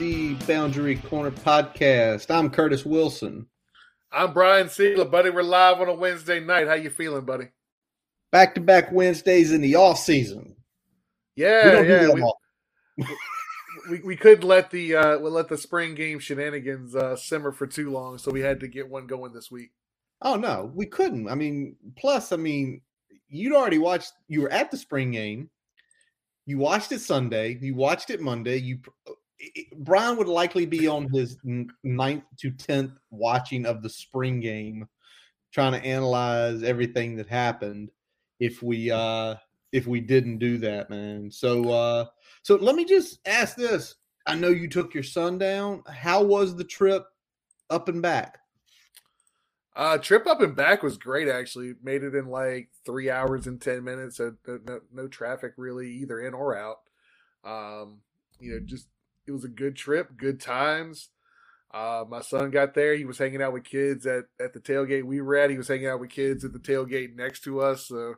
Welcome back to the Boundary Corner podcast. I'm Curtis Wilson. I'm Brian Siegler, buddy. We're live on a Wednesday night. How you feeling, buddy? Back to back Wednesdays in the off season. Yeah, yeah. We, we, we, couldn't let the uh, we let the spring game shenanigans uh, simmer for too long, so we had to get one going this week. Oh no, we couldn't. I mean, plus, I mean, you'd already watched. You were at the spring game. You watched it Sunday. You watched it Monday. You Brian would likely be on his ninth to tenth watching of the spring game, trying to analyze everything that happened. If we uh if we didn't do that, man. So uh so let me just ask this. I know you took your son down. How was the trip up and back? Uh, trip up and back was great. Actually, made it in like three hours and ten minutes. So no, no traffic really either in or out. Um, you know, just it was a good trip, good times. Uh, my son got there. He was hanging out with kids at, at the tailgate we were at. He was hanging out with kids at the tailgate next to us. So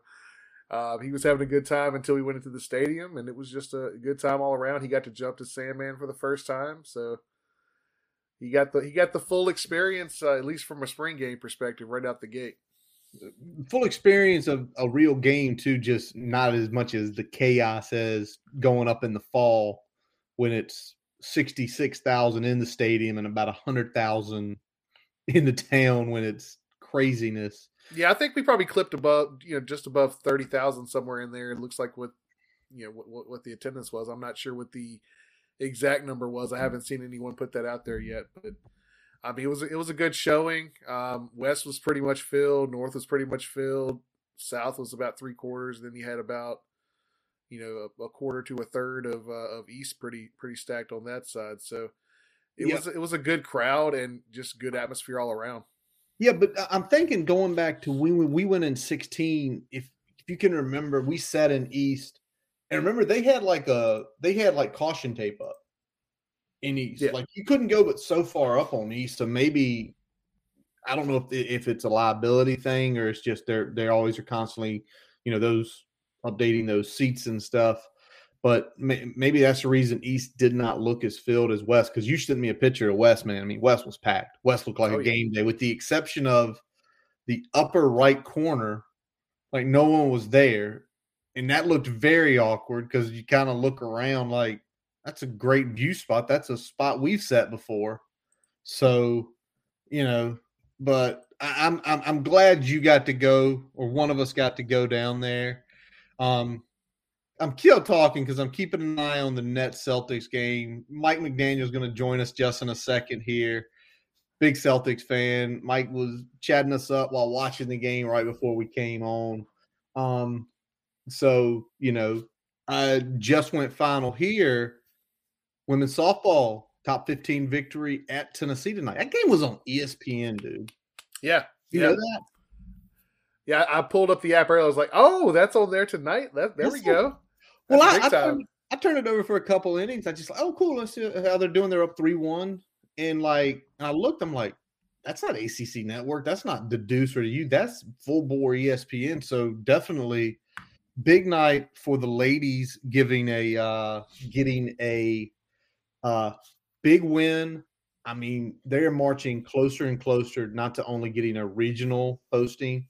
uh, he was having a good time until we went into the stadium, and it was just a good time all around. He got to jump to Sandman for the first time, so he got the he got the full experience, uh, at least from a spring game perspective, right out the gate. Full experience of a real game too, just not as much as the chaos as going up in the fall when it's sixty six thousand in the stadium and about hundred thousand in the town when it's craziness. Yeah, I think we probably clipped above, you know, just above thirty thousand somewhere in there. It looks like what, you know, what, what the attendance was. I'm not sure what the exact number was. I haven't seen anyone put that out there yet, but I mean, it was it was a good showing. Um, West was pretty much filled. North was pretty much filled. South was about three quarters. Then you had about, you know, a, a quarter to a third of uh, of East pretty pretty stacked on that side. So it was it was a good crowd and just good atmosphere all around. Yeah, but uh, I'm thinking going back to when we went in 16, if if you can remember, we sat in East, and remember they had like a they had like caution tape up in East. Yeah. Like you couldn't go but so far up on East, so maybe I don't know if if it's a liability thing or it's just they're they always are constantly, you know, those updating those seats and stuff but may, maybe that's the reason East did not look as filled as West. Because you sent me a picture of West, man. I mean, West was packed. West looked like oh, a game day, with the exception of the upper right corner. Like no one was there, and that looked very awkward because you kind of look around like that's a great view spot. That's a spot we've set before. So, you know, but I, I'm I'm I'm glad you got to go, or one of us got to go down there. Um, I'm still talking because I'm keeping an eye on the net Celtics game. Mike McDaniel is going to join us just in a second here. Big Celtics fan. Mike was chatting us up while watching the game right before we came on. Um, so you know, I just went final here. Women's softball top 15 victory at Tennessee tonight. That game was on ESPN, dude. Yeah, you yeah. know that. Yeah, I pulled up the app earlier. I was like, "Oh, that's on there tonight." That, there that's we go. Well, I, I, turned, I, turned, it over for a couple innings. I just like, oh, cool. Let's see how they're doing. They're up three one, and like, and I looked. I'm like, that's not ACC Network. That's not the Deuce or you. That's full bore ESPN. So definitely big night for the ladies, giving a uh getting a uh big win. I mean, they're marching closer and closer, not to only getting a regional posting,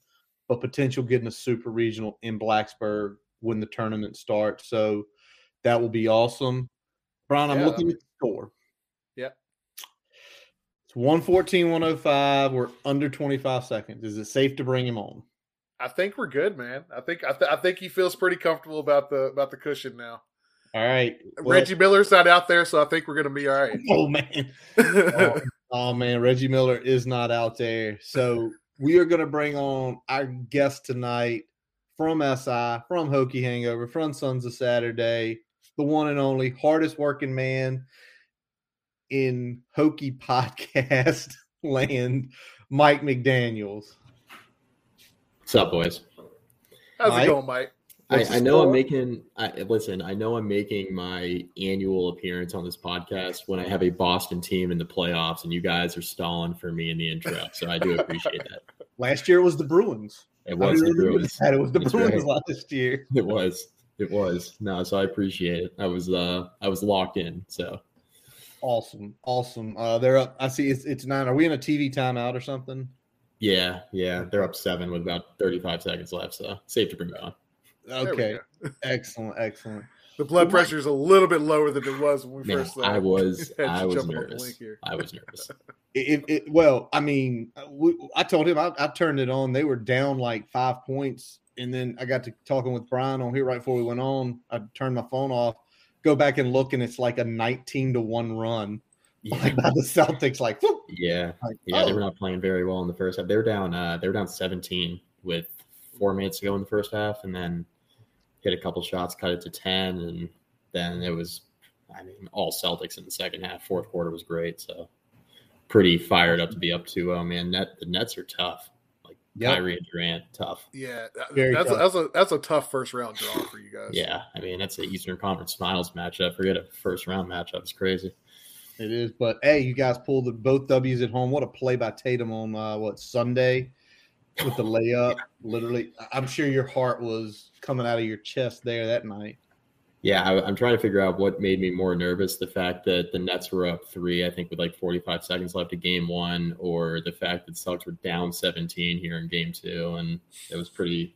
but potential getting a super regional in Blacksburg when the tournament starts. So that will be awesome. Brian, I'm yeah. looking at the score. Yep. It's 114, 105. We're under 25 seconds. Is it safe to bring him on? I think we're good, man. I think I, th- I think he feels pretty comfortable about the about the cushion now. All right. Well, Reggie Miller's not out there, so I think we're going to be all right. Oh man. oh, oh man, Reggie Miller is not out there. So we are going to bring on our guest tonight from SI, from Hokie Hangover, from Sons of Saturday, the one and only hardest working man in Hokie podcast land, Mike McDaniels. What's up, boys? How's Mike? it going, Mike? I, I, know I'm making. I, listen, I know I'm making my annual appearance on this podcast when I have a Boston team in the playoffs, and you guys are stalling for me in the intro. So I do appreciate that. Last year was the Bruins. It was the Bruins. It was the That's Bruins right. last year. It was. It was no, so I appreciate it. I was uh I was locked in. So awesome, awesome. Uh, they're up. I see it's it's nine. Are we in a TV timeout or something? Yeah, yeah, they're up seven with about 35 seconds left, so safe to bring it on. Okay, excellent, excellent. The blood pressure is a little bit lower than it was when we Man, first. Uh, I was, I was nervous. I was nervous. It, it, well, I mean, we, I told him I, I, turned it on. They were down like five points, and then I got to talking with Brian on here right before we went on. I turned my phone off, go back and look, and it's like a nineteen to one run yeah. like by the Celtics. Like, whoop. yeah, like, yeah, oh. they were not playing very well in the first half. They're down. Uh, they're down 17 with four minutes to go in the first half, and then hit a couple shots, cut it to 10, and then it was, I mean, all Celtics in the second half. Fourth quarter was great, so pretty fired up to be up to. Oh man, net the Nets are tough. Like yep. Kyrie and Durant, tough. Yeah, Very that's tough. A, that's a that's a tough first round draw for you guys. yeah, I mean that's the Eastern Conference Finals matchup. Forget a first round matchup. It's crazy. It is, but hey, you guys pulled the, both W's at home. What a play by Tatum on uh, what Sunday with the layup. Literally, I'm sure your heart was coming out of your chest there that night. Yeah, I, am trying to figure out what made me more nervous: the fact that the Nets were up three, I think, with like 45 seconds left of Game One, or the fact that Celtics were down 17 here in Game Two, and it was pretty.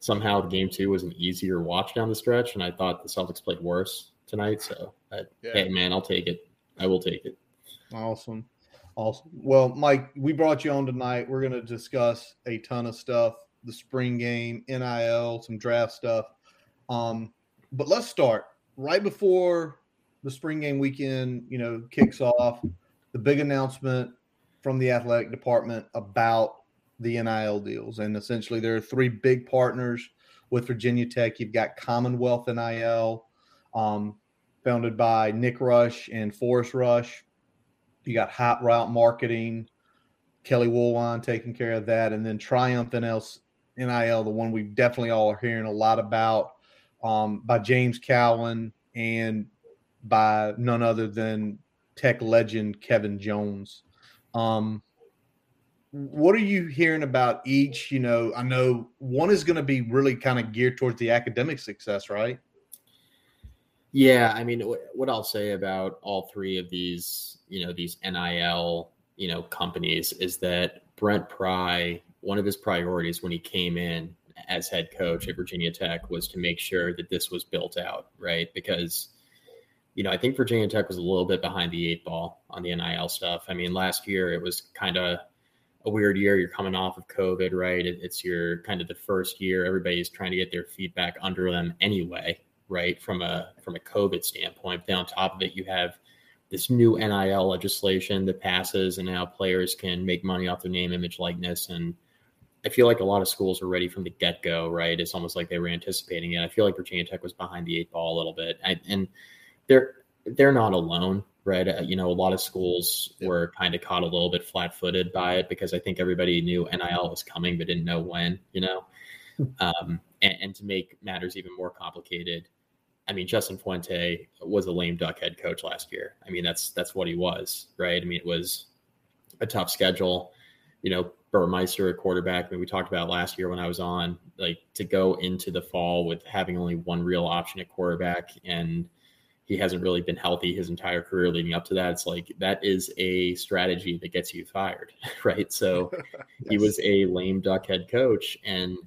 Somehow, Game Two was an easier watch down the stretch, and I thought the Celtics played worse tonight. So, I, yeah. hey, man, I'll take it. I will take it. Awesome. Awesome. Well, Mike, we brought you on tonight. We're going to discuss a ton of stuff the spring game, NIL, some draft stuff. Um, but let's start right before the spring game weekend, you know, kicks off. The big announcement from the athletic department about the NIL deals. And essentially, there are three big partners with Virginia Tech. You've got Commonwealth NIL, um, founded by Nick Rush and Forrest Rush. You got Hot Route Marketing, Kelly Woolwine taking care of that, and then Triumph NIL, the one we definitely all are hearing a lot about, um, by James Cowan and by none other than tech legend Kevin Jones. Um, what are you hearing about each? You know, I know one is going to be really kind of geared towards the academic success, right? Yeah, I mean, what I'll say about all three of these, you know, these NIL, you know, companies is that Brent Pry, one of his priorities when he came in as head coach at Virginia Tech was to make sure that this was built out, right? Because, you know, I think Virginia Tech was a little bit behind the eight ball on the NIL stuff. I mean, last year it was kind of a weird year. You're coming off of COVID, right? it's your kind of the first year. Everybody's trying to get their feet back under them anyway, right? From a from a COVID standpoint. But then on top of it, you have this new NIL legislation that passes, and now players can make money off their name, image, likeness, and I feel like a lot of schools were ready from the get go. Right? It's almost like they were anticipating it. I feel like Virginia Tech was behind the eight ball a little bit, I, and they're they're not alone. Right. Uh, you know, a lot of schools were kind of caught a little bit flat footed by it because I think everybody knew NIL was coming, but didn't know when, you know. Um, and, and, to make matters even more complicated, I mean, Justin Fuente was a lame duck head coach last year. I mean, that's that's what he was, right? I mean, it was a tough schedule. You know, Burmeister at quarterback. I mean, we talked about last year when I was on, like to go into the fall with having only one real option at quarterback, and he hasn't really been healthy his entire career leading up to that. It's like that is a strategy that gets you fired, right? So yes. he was a lame duck head coach, and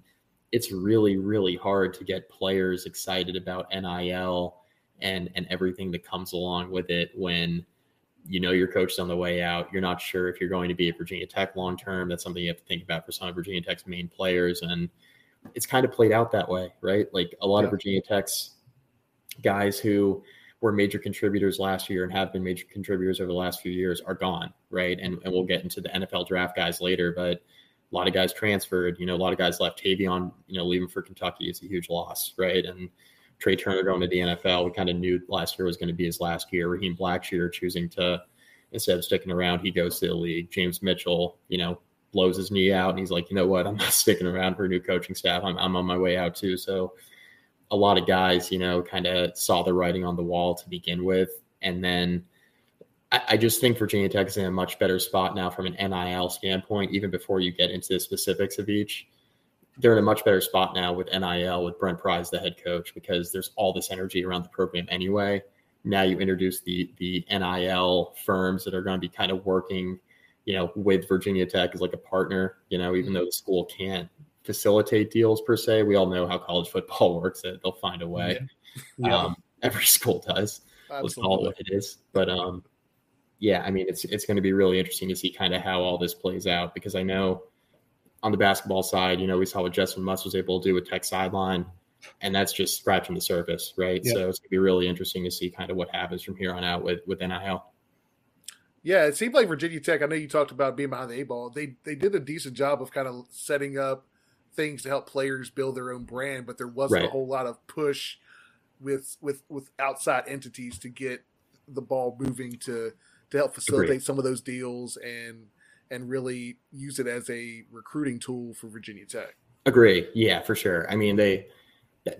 it's really really hard to get players excited about NIL and and everything that comes along with it when you know your coach's on the way out. You're not sure if you're going to be at Virginia Tech long term. That's something you have to think about for some of Virginia Tech's main players, and it's kind of played out that way, right? Like a lot yeah. of Virginia Tech's guys who were major contributors last year and have been major contributors over the last few years are gone, right? And and we'll get into the NFL draft guys later, but a lot of guys transferred. You know, a lot of guys left. Tayvion, you know, leaving for Kentucky is a huge loss, right? And Trey Turner going to the NFL, we kind of knew last year was going to be his last year. Raheem Blackshear choosing to instead of sticking around, he goes to the league. James Mitchell, you know, blows his knee out, and he's like, you know what, I'm not sticking around for a new coaching staff. I'm I'm on my way out too. So a lot of guys, you know, kind of saw the writing on the wall to begin with, and then I, I just think Virginia Tech is in a much better spot now from an NIL standpoint, even before you get into the specifics of each. they're in a much better spot now with NIL with Brent Pry, the head coach, because there's all this energy around the program anyway. Now you introduce the the NIL firms that are going to be kind of working, you know, with Virginia Tech as like a partner. You know, even though the school can't facilitate deals per se, we all know how college football works. That they'll find a way. Yeah. Um, every school does. Absolutely. Let's call it what it is. But um, yeah, I mean, it's it's going to be really interesting to see kind of how all this plays out because I know on the basketball side, you know, we saw what Justyn Mutts was able to do with Tech sideline, and that's just scratching the surface, right? So it's gonna be really interesting to see kind of what happens from here on out with with NIL. Yeah, it seemed like Virginia Tech. I know you talked about being behind the A ball. They they did a decent job of kind of setting up things to help players build their own brand, but there wasn't right. a whole lot of push with with with outside entities to get the ball moving to to help facilitate Agreed. some of those deals and and really use it as a recruiting tool for Virginia Tech. Agree. Yeah, for sure. I mean, they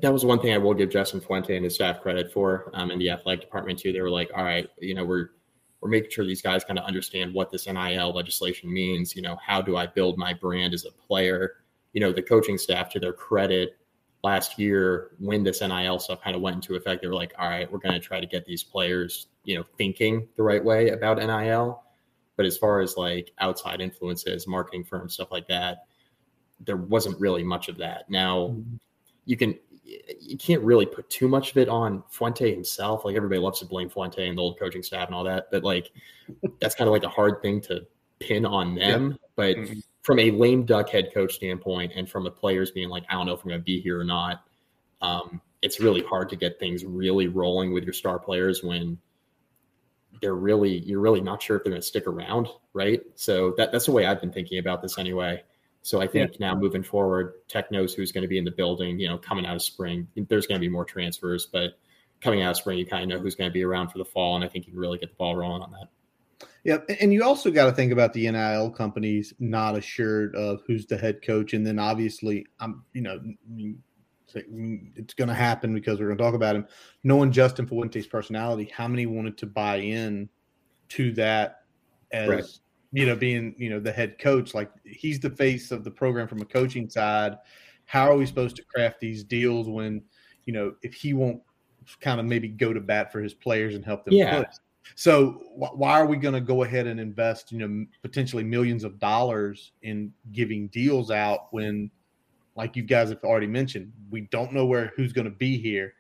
that was one thing I will give Justin Fuente and his staff credit for, um, in the athletic department too. They were like, all right, you know, we're we're making sure these guys kind of understand what this NIL legislation means. You know, how do I build my brand as a player? You know, the coaching staff, to their credit, last year when this NIL stuff kind of went into effect, they were like, all right, we're going to try to get these players, you know, thinking the right way about NIL. But as far as like outside influences, marketing firms, stuff like that, there wasn't really much of that. Now mm-hmm. you can you can't really put too much of it on Fuente himself. Like everybody loves to blame Fuente and the old coaching staff and all that, but like that's kind of like a hard thing to pin on them. Yeah. But mm-hmm. From a lame duck head coach standpoint, and from the players being like, I don't know if I'm going to be here or not, um, it's really hard to get things really rolling with your star players when they're really you're really not sure if they're going to stick around, right? So that that's the way I've been thinking about this anyway. So I think yeah. now moving forward, Tech knows who's going to be in the building. You know, coming out of spring, there's going to be more transfers, but coming out of spring, you kind of know who's going to be around for the fall, and I think you can really get the ball rolling on that. Yeah, and you also got to think about the NIL companies not assured of who's the head coach, and then obviously, I'm you know it's going to happen because we're going to talk about him. Knowing Justin Fuente's personality, how many wanted to buy in to that as right. you know being you know the head coach? Like he's the face of the program from a coaching side. How are we supposed to craft these deals when you know if he won't kind of maybe go to bat for his players and help them yeah. Push? So wh- why are we going to go ahead and invest, you know, potentially millions of dollars in giving deals out when like you guys have already mentioned, we don't know where who's going to be here.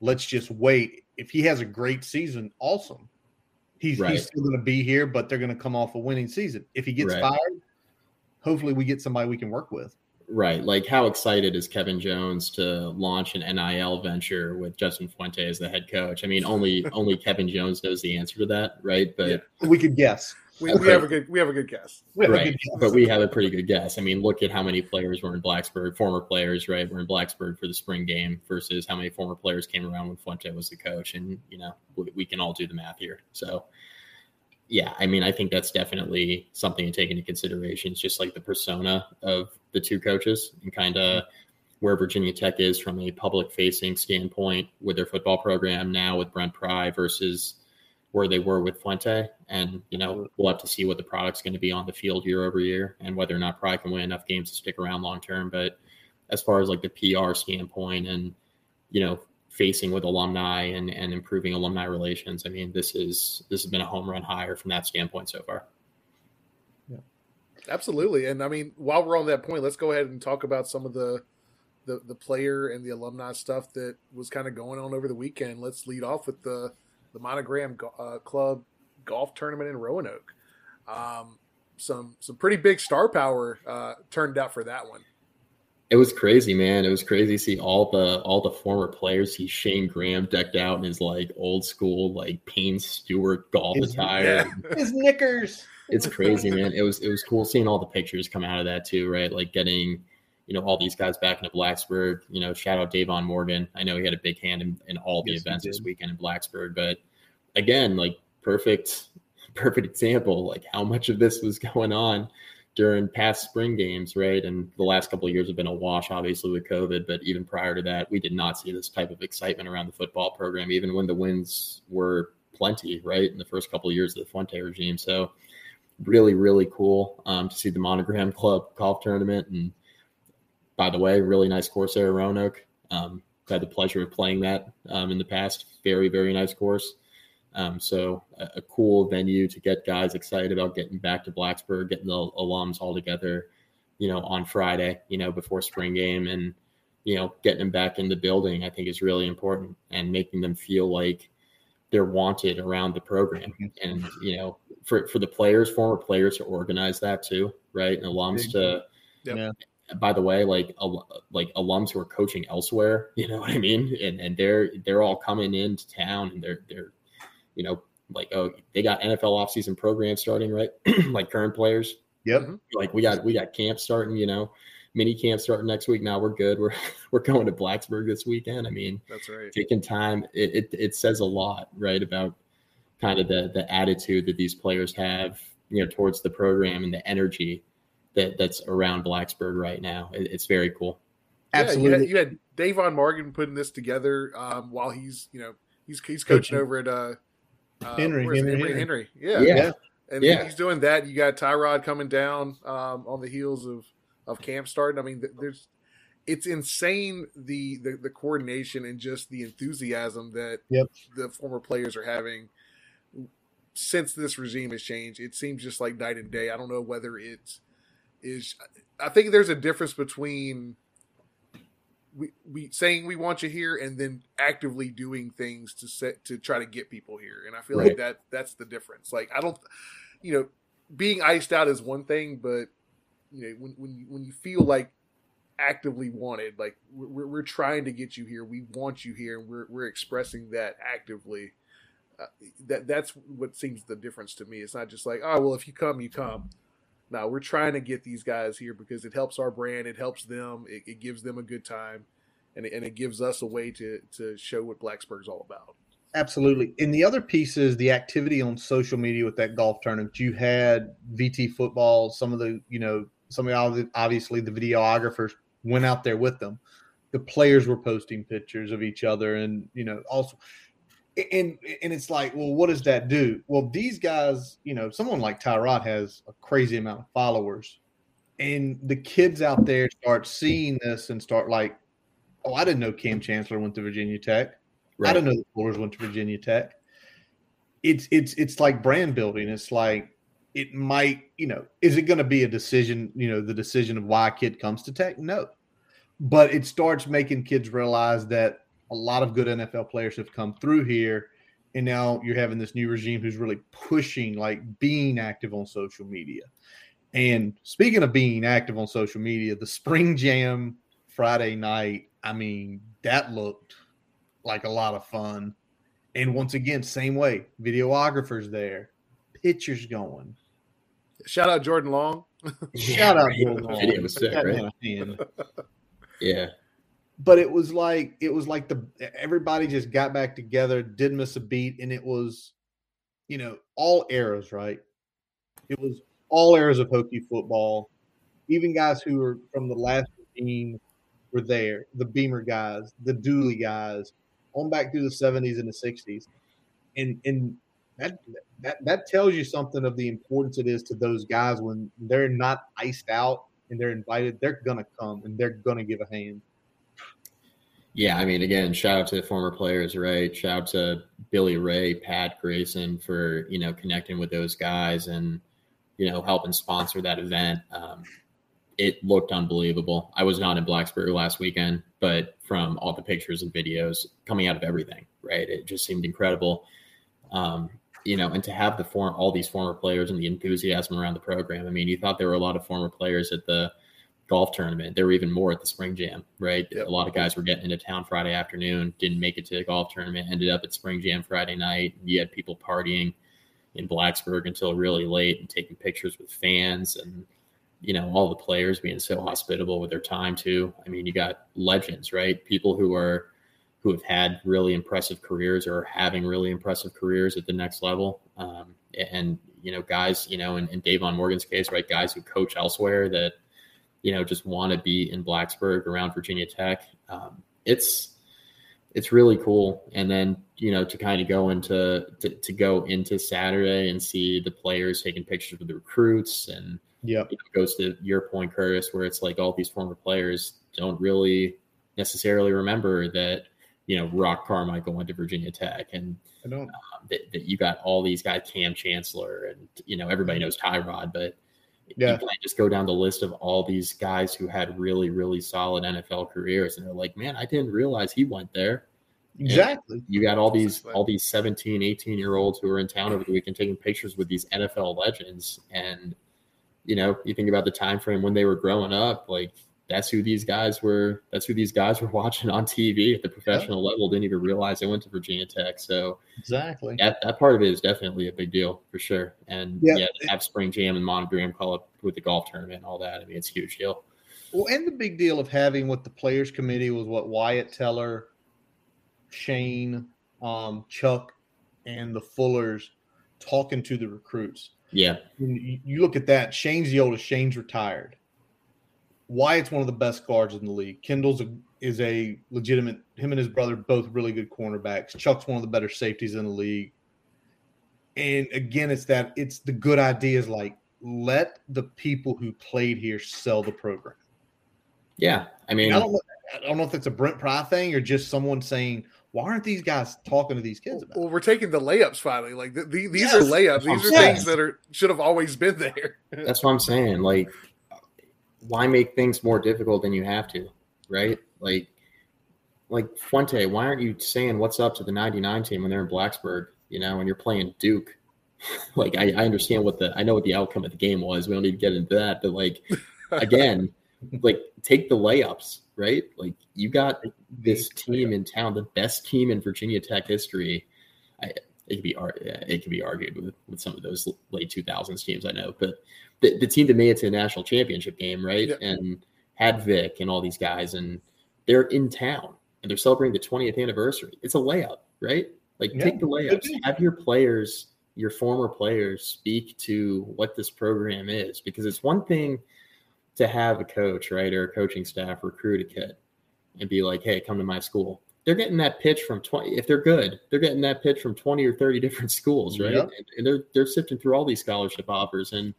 Let's just wait. If he has a great season, awesome. He's, right. he's still going to be here, but they're going to come off a winning season. If he gets right. fired, hopefully we get somebody we can work with. Right. Like, how excited is Kevin Jones to launch an NIL venture with Justin Fuente as the head coach? I mean, only only Kevin Jones knows the answer to that, right? But yeah, we could guess. We, we, have a good we have a good guess. right. Good guess. But we have a pretty good guess. I mean, look at how many players were in Blacksburg, former players, right? Were in Blacksburg for the spring game versus how many former players came around when Fuente was the coach. And, you know, we, we can all do the math here. So yeah, I mean, I think that's definitely something to take into consideration. It's just like the persona of the two coaches and kind of where Virginia Tech is from a public facing standpoint with their football program now with Brent Pry versus where they were with Fuente. And, you know, we'll have to see what the product's going to be on the field year over year and whether or not Pry can win enough games to stick around long term. But as far as like the PR standpoint and, you know, facing with alumni and, and improving alumni relations, I mean, this is this has been a home run hire from that standpoint so far. Yeah. Absolutely. And I mean, while we're on that point, let's go ahead and talk about some of the the, the player and the alumni stuff that was kind of going on over the weekend. Let's lead off with the the Monogram uh, Club golf tournament in Roanoke. Um, some some pretty big star power uh, turned out for that one. It was crazy, man. It was crazy to see all the all the former players. See Shayne Graham decked out in his like old school like Payne Stewart golf his, attire. Yeah. His knickers. It's crazy, man. It was it was cool seeing all the pictures come out of that too, right? Like getting you know all these guys back into Blacksburg. You know, shout out Davon Morgan. I know he had a big hand in, in all the yes, events this weekend in Blacksburg, but again, like perfect perfect example like how much of this was going on during past spring games, right? And the last couple of years have been a wash, obviously, with COVID. But even prior to that, we did not see this type of excitement around the football program, even when the wins were plenty, right? In the first couple of years of the Fuente regime. So, really, really cool um, to see the Monogram Club golf tournament. And by the way, really nice course there, at Roanoke. Um, had the pleasure of playing that um, in the past. Very, very nice course. Um, so a, a, cool venue to get guys excited about getting back to Blacksburg, getting the alums all together, you know, on Friday, you know, before spring game and, you know, getting them back in the building, I think is really important and making them feel like they're wanted around the program. Mm-hmm. And, you know, for, for the players, former players to organize that too, right? And alums to, yep by the way, like like alums who are coaching elsewhere, you know what I mean? And and they're they're all coming into town and they're they're you know like oh they got NFL offseason programs starting right, like current players. Yep. Like we got we got camp starting, you know, mini camp starting next week. Now we're good. We're we're going to Blacksburg this weekend. I mean, that's right. Taking time, it, it it says a lot, right, about kind of the the attitude that these players have, you know, towards the program and the energy that that's around Blacksburg right now. It, it's very cool. Absolutely. Yeah, you, had, you had Davon Morgan putting this together um, while he's you know he's he's coaching, coaching. over at uh, uh Henry, Henry, Henry, Henry, Yeah, yeah. And yeah. he's doing that. You got Tyrod coming down um, on the heels of of camp starting. I mean, there's it's insane the, the the coordination and just the enthusiasm that yep. the former players are having since this regime has changed. It seems just like night and day. I don't know whether it's is I think there's a difference between we, we saying we want you here and then actively doing things to set to try to get people here. And I feel right. like that that's the difference. Like I don't you know, being iced out is one thing, but you know, when when you, when you feel like actively wanted, like we're, we're trying to get you here, we want you here, and we're we're expressing that actively. Uh, that that's what seems the difference to me. It's not just like, oh well, if you come, you come. Now we're trying to get these guys here because it helps our brand, it helps them, it, it gives them a good time, and it, and it gives us a way to to show what Blacksburg's all about. Absolutely. And the other piece is the activity on social media with that golf tournament. You had VT football, some of the, you know, some of the, obviously the videographers went out there with them. The players were posting pictures of each other and, you know, also and and it's like, well, what does that do? Well, these guys, you know, someone like Tyrod has a crazy amount of followers, and the kids out there start seeing this and start like, oh, I didn't know Kam Chancellor went to Virginia Tech. Right. I didn't know the Fullers went to Virginia Tech. It's it's it's like brand building. It's like it might, you know, is it going to be a decision? You know, the decision of why a kid comes to Tech? No, but it starts making kids realize that a lot of good NFL players have come through here. And now you're having this new regime who's really pushing, like being active on social media. And speaking of being active on social media, the Spring Jam Friday night, I mean, that looked like a lot of fun. And once again, same way, videographers there, pictures going. Shout out Jordan Long. Shout out Jordan Long. Video was sick, right? yeah but it was like it was like the everybody just got back together, didn't miss a beat, and it was, you know, all eras, right? It was all eras of Hokie football. Even guys who were from the last regime were there. The Beamer guys, the Dooley guys, on back through the seventies and the sixties, and and that that that tells you something of the importance it is to those guys when they're not iced out and they're invited. They're gonna come and they're gonna give a hand. Yeah, I mean, again, shout out to the former players, right? Shout out to Billy Ray, Pat Grayson for you know connecting with those guys and you know helping sponsor that event. Um, it looked unbelievable. I was not in Blacksburg last weekend, but from all the pictures and videos coming out of everything, right? It just seemed incredible. Um, you know, and to have the form all these former players and the enthusiasm around the program. I mean, you thought there were a lot of former players at the golf tournament. There were even more at the spring jam, right? Yep. A lot of guys were getting into town Friday afternoon, didn't make it to the golf tournament, ended up at spring jam Friday night. You had people partying in Blacksburg until really late and taking pictures with fans and you know all the players being so hospitable with their time too. I mean, you got legends, right? People who are who have had really impressive careers or having really impressive careers at the next level. Um, and you know, guys, you know, in, in Davon Morgan's case, right, guys who coach elsewhere that you know, just want to be in Blacksburg around Virginia Tech. Um, it's it's really cool. And then you know to kind of go into to, to, go into Saturday and see the players taking pictures with the recruits and yeah, it goes to your point, Curtis, where it's like all these former players don't really necessarily remember that you know Roc Carmichael went to Virginia Tech and um, that, that you got all these guys, Kam Chancellor, and you know everybody knows Tyrod, but yeah. you can just go down the list of all these guys who had really really solid NFL careers, and they're like, man, I didn't realize he went there. Exactly. And you got all these all these 17, 18 year olds who are in town over the weekend taking pictures with these NFL legends, and you know you think about the time frame when they were growing up, like that's who these guys were. That's who these guys were watching on TV at the professional yeah. level. Didn't even realize they went to Virginia Tech. So exactly that, that part of it is definitely a big deal for sure. And yeah, yeah have spring jam and monogram call up with the golf tournament and all that. I mean, it's a huge deal. Well, and the big deal of having what the players committee was what Wyatt Teller, Shane, um, Chuck, and the Fullers talking to the recruits. Yeah, you, you look at that. Shane's the oldest. Shane's retired Wyatt's one of the best guards in the league. Kendall's a, is a legitimate. Him and his brother both really good cornerbacks. Chuck's one of the better safeties in the league. And again, it's that it's the good ideas like let the people who played here sell the program. Yeah, I mean, I don't, know, I don't know if it's a Brent Pry thing or just someone saying, "Why aren't these guys talking to these kids about?" Well, we're taking the layups finally. Like the, the, these yes. are layups. These are yes. things that are should have always been there. That's what I'm saying. Like why make things more difficult than you have to, right? Like, like Fuente, why aren't you saying what's up to the 99 team when they're in Blacksburg, you know, and you're playing Duke? like, I, I understand what the, I know what the outcome of the game was. We don't need to get into that, but like, again, like take the layups, right? Like, you got this team in town, the best team in Virginia Tech history. I, it could be it could be argued with, with some of those late 2000s teams I know, but the, the team that made it to the national championship game, right? Yeah. And had Vic and all these guys, and they're in town and they're celebrating the 20th anniversary. It's a layup, right? Like yeah. take the layups, have your players, your former players speak to what this program is, because it's one thing to have a coach, right, or a coaching staff recruit a kid and be like, hey, come to my school. They're getting that pitch from 20 if they're good, they're getting that pitch from 20 or 30 different schools, right? Yep. And they're they're sifting through all these scholarship offers and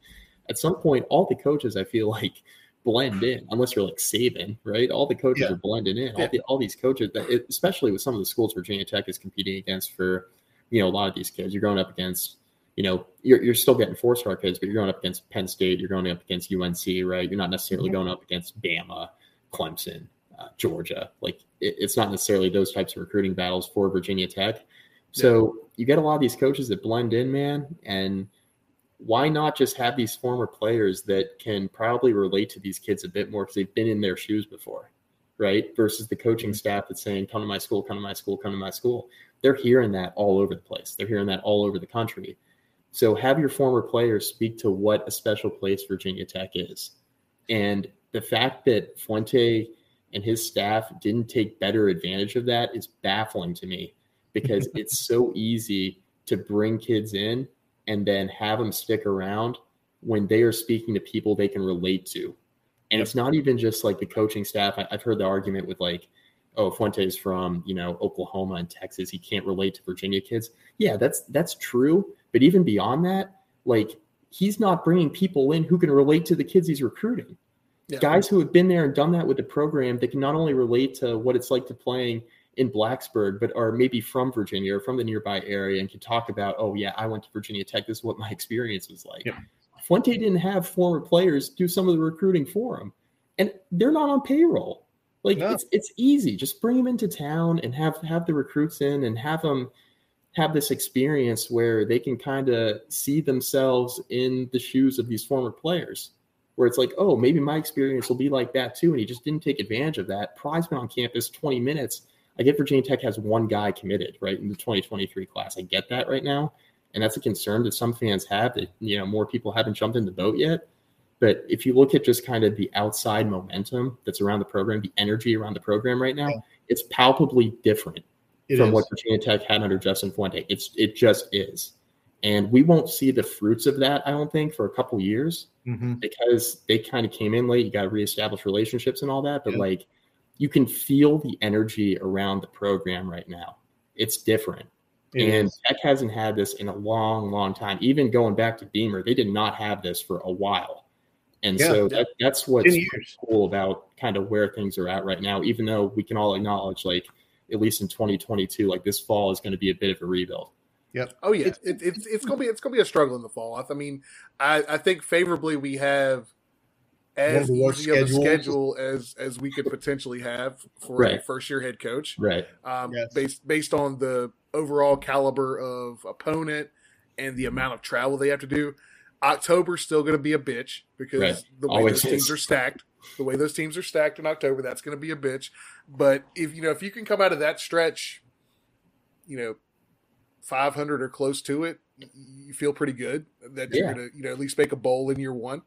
at some point, all the coaches I feel like blend in, unless you're like Saban, right? All the coaches yeah. are blending in. All, the, all these coaches, that, especially with some of the schools Virginia Tech is competing against for, you know, a lot of these kids. You're going up against, you know, you're, you're still getting four star kids, but you're going up against Penn State. You're going up against UNC, right? You're not necessarily mm-hmm. going up against Bama, Clemson, Uh, Georgia. Like it, it's not necessarily those types of recruiting battles for Virginia Tech. So yeah. you get a lot of these coaches that blend in, man, and – why not just have these former players that can probably relate to these kids a bit more because they've been in their shoes before, right? Versus the coaching mm-hmm. staff that's saying, come to my school, come to my school, come to my school. They're hearing that all over the place. They're hearing that all over the country. So have your former players speak to what a special place Virginia Tech is. And the fact that Fuente and his staff didn't take better advantage of that is baffling to me because it's so easy to bring kids in and then have them stick around when they are speaking to people they can relate to. And yep. it's not even just like the coaching staff. I, have heard the argument with like, oh, Fuente's from you know Oklahoma and Texas. He can't relate to Virginia kids. Yeah, that's that's true. But even beyond that, like he's not bringing people in who can relate to the kids he's recruiting. Yeah. Guys who have been there and done that with the program, they can not only relate to what it's like to playing in Blacksburg, but are maybe from Virginia or from the nearby area and can talk about, oh yeah, I went to Virginia Tech. This is what my experience was like. Yeah. Fuente didn't have former players do some of the recruiting for him, and they're not on payroll. Like no. it's it's easy. Just bring them into town and have have the recruits in and have them have this experience where they can kind of see themselves in the shoes of these former players. Where it's like, oh, maybe my experience will be like that too. And he just didn't take advantage of that. Pry's been on campus 20 minutes I get Virginia Tech has one guy committed right in the 2023 class. I get that right now, and that's a concern that some fans have that you know more people haven't jumped in the boat yet. But if you look at just kind of the outside momentum that's around the program, the energy around the program right now, it's palpably different it from is. what Virginia Tech had under Justin Fuente. It's it just is. And we won't see the fruits of that, I don't think, for a couple years mm-hmm. because they kind of came in late. You got to reestablish relationships and all that. But yeah. like you can feel the energy around the program right now. It's different. It and is. Tech hasn't had this in a long, long time. Even going back to Beamer, they did not have this for a while. And Yeah. so that, that's what's cool about kind of where things are at right now, even though we can all acknowledge, like, at least in 2022, like this fall is going to be a bit of a rebuild. Oh yeah, It's- it, it's it's gonna be it's gonna be a struggle in the fall. I mean, I, I think favorably we have as the worst easy of a schedule as as we could potentially have for a first year head coach. Right. um, Yes. based based on the overall caliber of opponent and the amount of travel they have to do. October's still going to be a bitch because Right. the way Always those teams are stacked, the way those teams are stacked in October, that's going to be a bitch. But if you know if you can come out of that stretch, you know, five hundred or close to it, you feel pretty good that you're going to you know at least make a bowl in year one.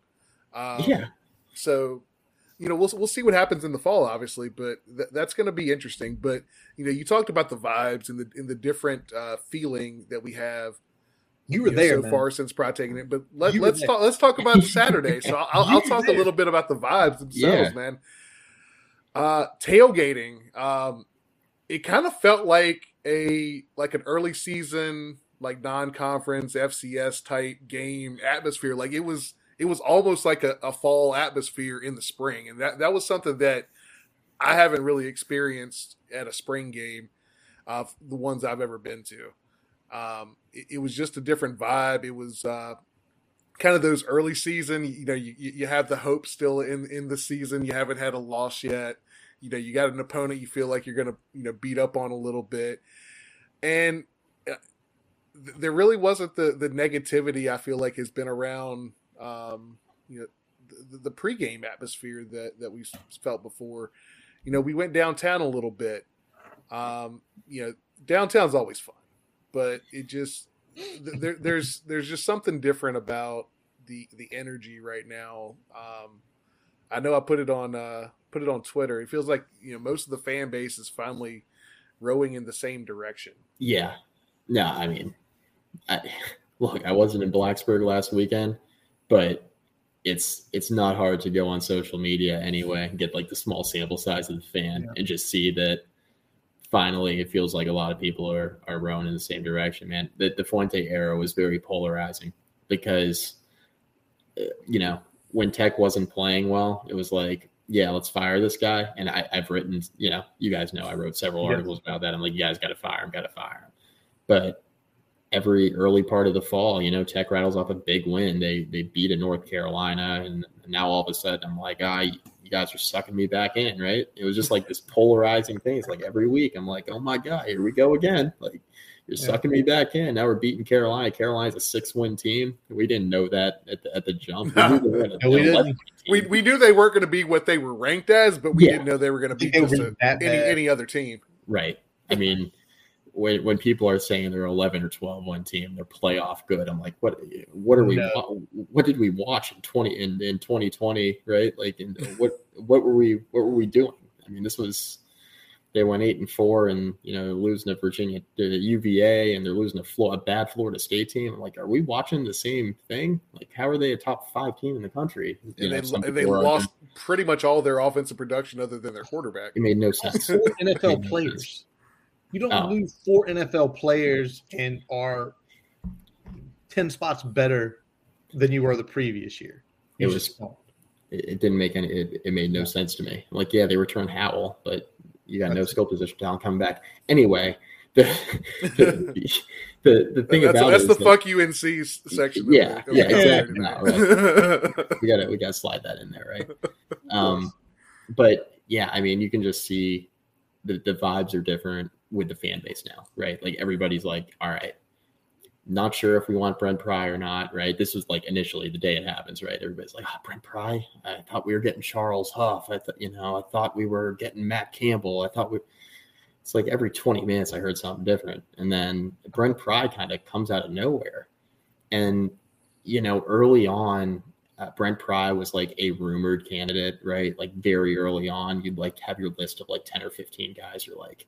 Um, yeah. so, you know, we'll we'll see what happens in the fall, obviously, but th- that's going to be interesting. But you know, you talked about the vibes and the in the different uh, feeling that we have You were you know, there so man. far since Pride taking it. But let, let's talk. Let's talk about Saturday. So I'll, I'll, talk a little bit about the vibes themselves, Yeah. man. Uh, tailgating. Um, it kind of felt like a like an early season like non-conference FCS type game atmosphere. Like it was it was almost like a, a fall atmosphere in the spring, and that that was something that I haven't really experienced at a spring game of the ones I've ever been to. Um, it, it was just a different vibe. It was uh, kind of those early season. You know, you, you have the hope still in in the season. You haven't had a loss yet. You know, you got an opponent you feel like you're going to you know beat up on a little bit, and uh, there really wasn't the the negativity I feel like has been around. Um, you know, the, the pregame atmosphere that that we felt before. You know, we went downtown a little bit. Um, you know, downtown's always fun, but it just there, there's there's just something different about the the energy right now. Um, I know I put it on uh, put it on Twitter. It feels like you know most of the fan base is finally rowing in the same direction. Yeah. No, I mean, I, look, I wasn't in Blacksburg last weekend, but it's it's not hard to go on social media anyway and get like the small sample size of the fan Yeah. and just see that finally it feels like a lot of people are are rowing in the same direction, man. The the Fuente era was very polarizing because uh, you know, when Tech wasn't playing well, it was like, yeah, let's fire this guy. And I, I've written, you know, you guys know I wrote several Yeah. articles about that. I'm like, you guys got to fire him, got to fire him. But every early part of the fall, you know, Tech rattles off a big win. They they beat a North Carolina, and now all of a sudden I'm like, ah, you guys are sucking me back in, right? It was just like this polarizing thing. It's like every week I'm like, oh my god, here we go again. Like you're Yeah. sucking me back in. Now we're beating Carolina. Carolina's a six win team. We didn't know that at the, at the jump. We knew they were an No, we 11 didn't. We we knew they weren't going to be what they were ranked as, but we Yeah. didn't know they were going to be just a, any any other team. Right. I mean, when when people are saying they're 11 or 12 one team, they're playoff good. I'm like, what? What are we? No. What did we watch in 20 in, in 2020? Right? Like, in, what what were we what were we doing? I mean, this was they went eight and four, and you know losing to Virginia, to UVA, and they're losing to Flo- a bad Florida State team. I'm like, are we watching the same thing? Like, how are they a top five team in the country? You And know, they, and they people are lost pretty much all their offensive production other than their quarterback. It made no sense. four NFL players. You don't Oh. lose four NFL players and are ten spots better than you were the previous year. It You was- don't. it, it didn't make any it, it made no sense to me like yeah they returned howell but you got no skill position talent coming back anyway the the, the, the thing that's about that's the that fuck UNC section. Yeah, yeah, exactly. narrative. we gotta we gotta slide that in there right um but yeah i mean you can just see the, the vibes are different with the fan base now right like everybody's like all right not sure if we want Brent Pry or not, right? This was like initially the day it happens, right? Everybody's like, oh, Brent Pry. I thought we were getting Charles Huff. I thought, you know, I thought we were getting Matt Campbell. I thought we. It's like every 20 minutes I heard something different, and then Brent Pry kind of comes out of nowhere, and you know, early on, uh, Brent Pry was like a rumored candidate, right? Like very early on, you'd like have your list of like 10 or 15 guys. You're like,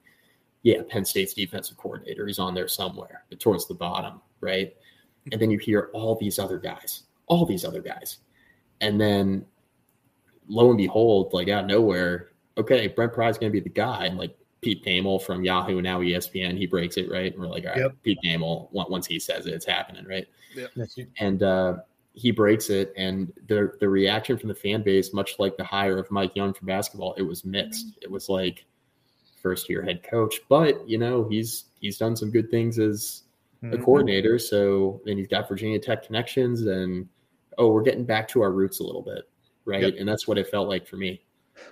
yeah, Penn State's defensive coordinator. He's on there somewhere, but towards the bottom, right? And then you hear all these other guys, all these other guys. And then lo and behold, like out of nowhere, okay, Brent Pry's going to be the guy. And like Pete Thamel from Yahoo, and now ESPN, he breaks it, right? And we're like, all right, Yep. Pete Thamel, once he says it, it's happening, right? That's it. And uh, he breaks it, and the the reaction from the fan base, much like the hire of Mike Young for basketball, it was mixed. It was like first year head coach, but you know he's he's done some good things as a Mhm. coordinator. So and he's got Virginia Tech connections, and oh, we're getting back to our roots a little bit, right? Yep. And that's what it felt like for me.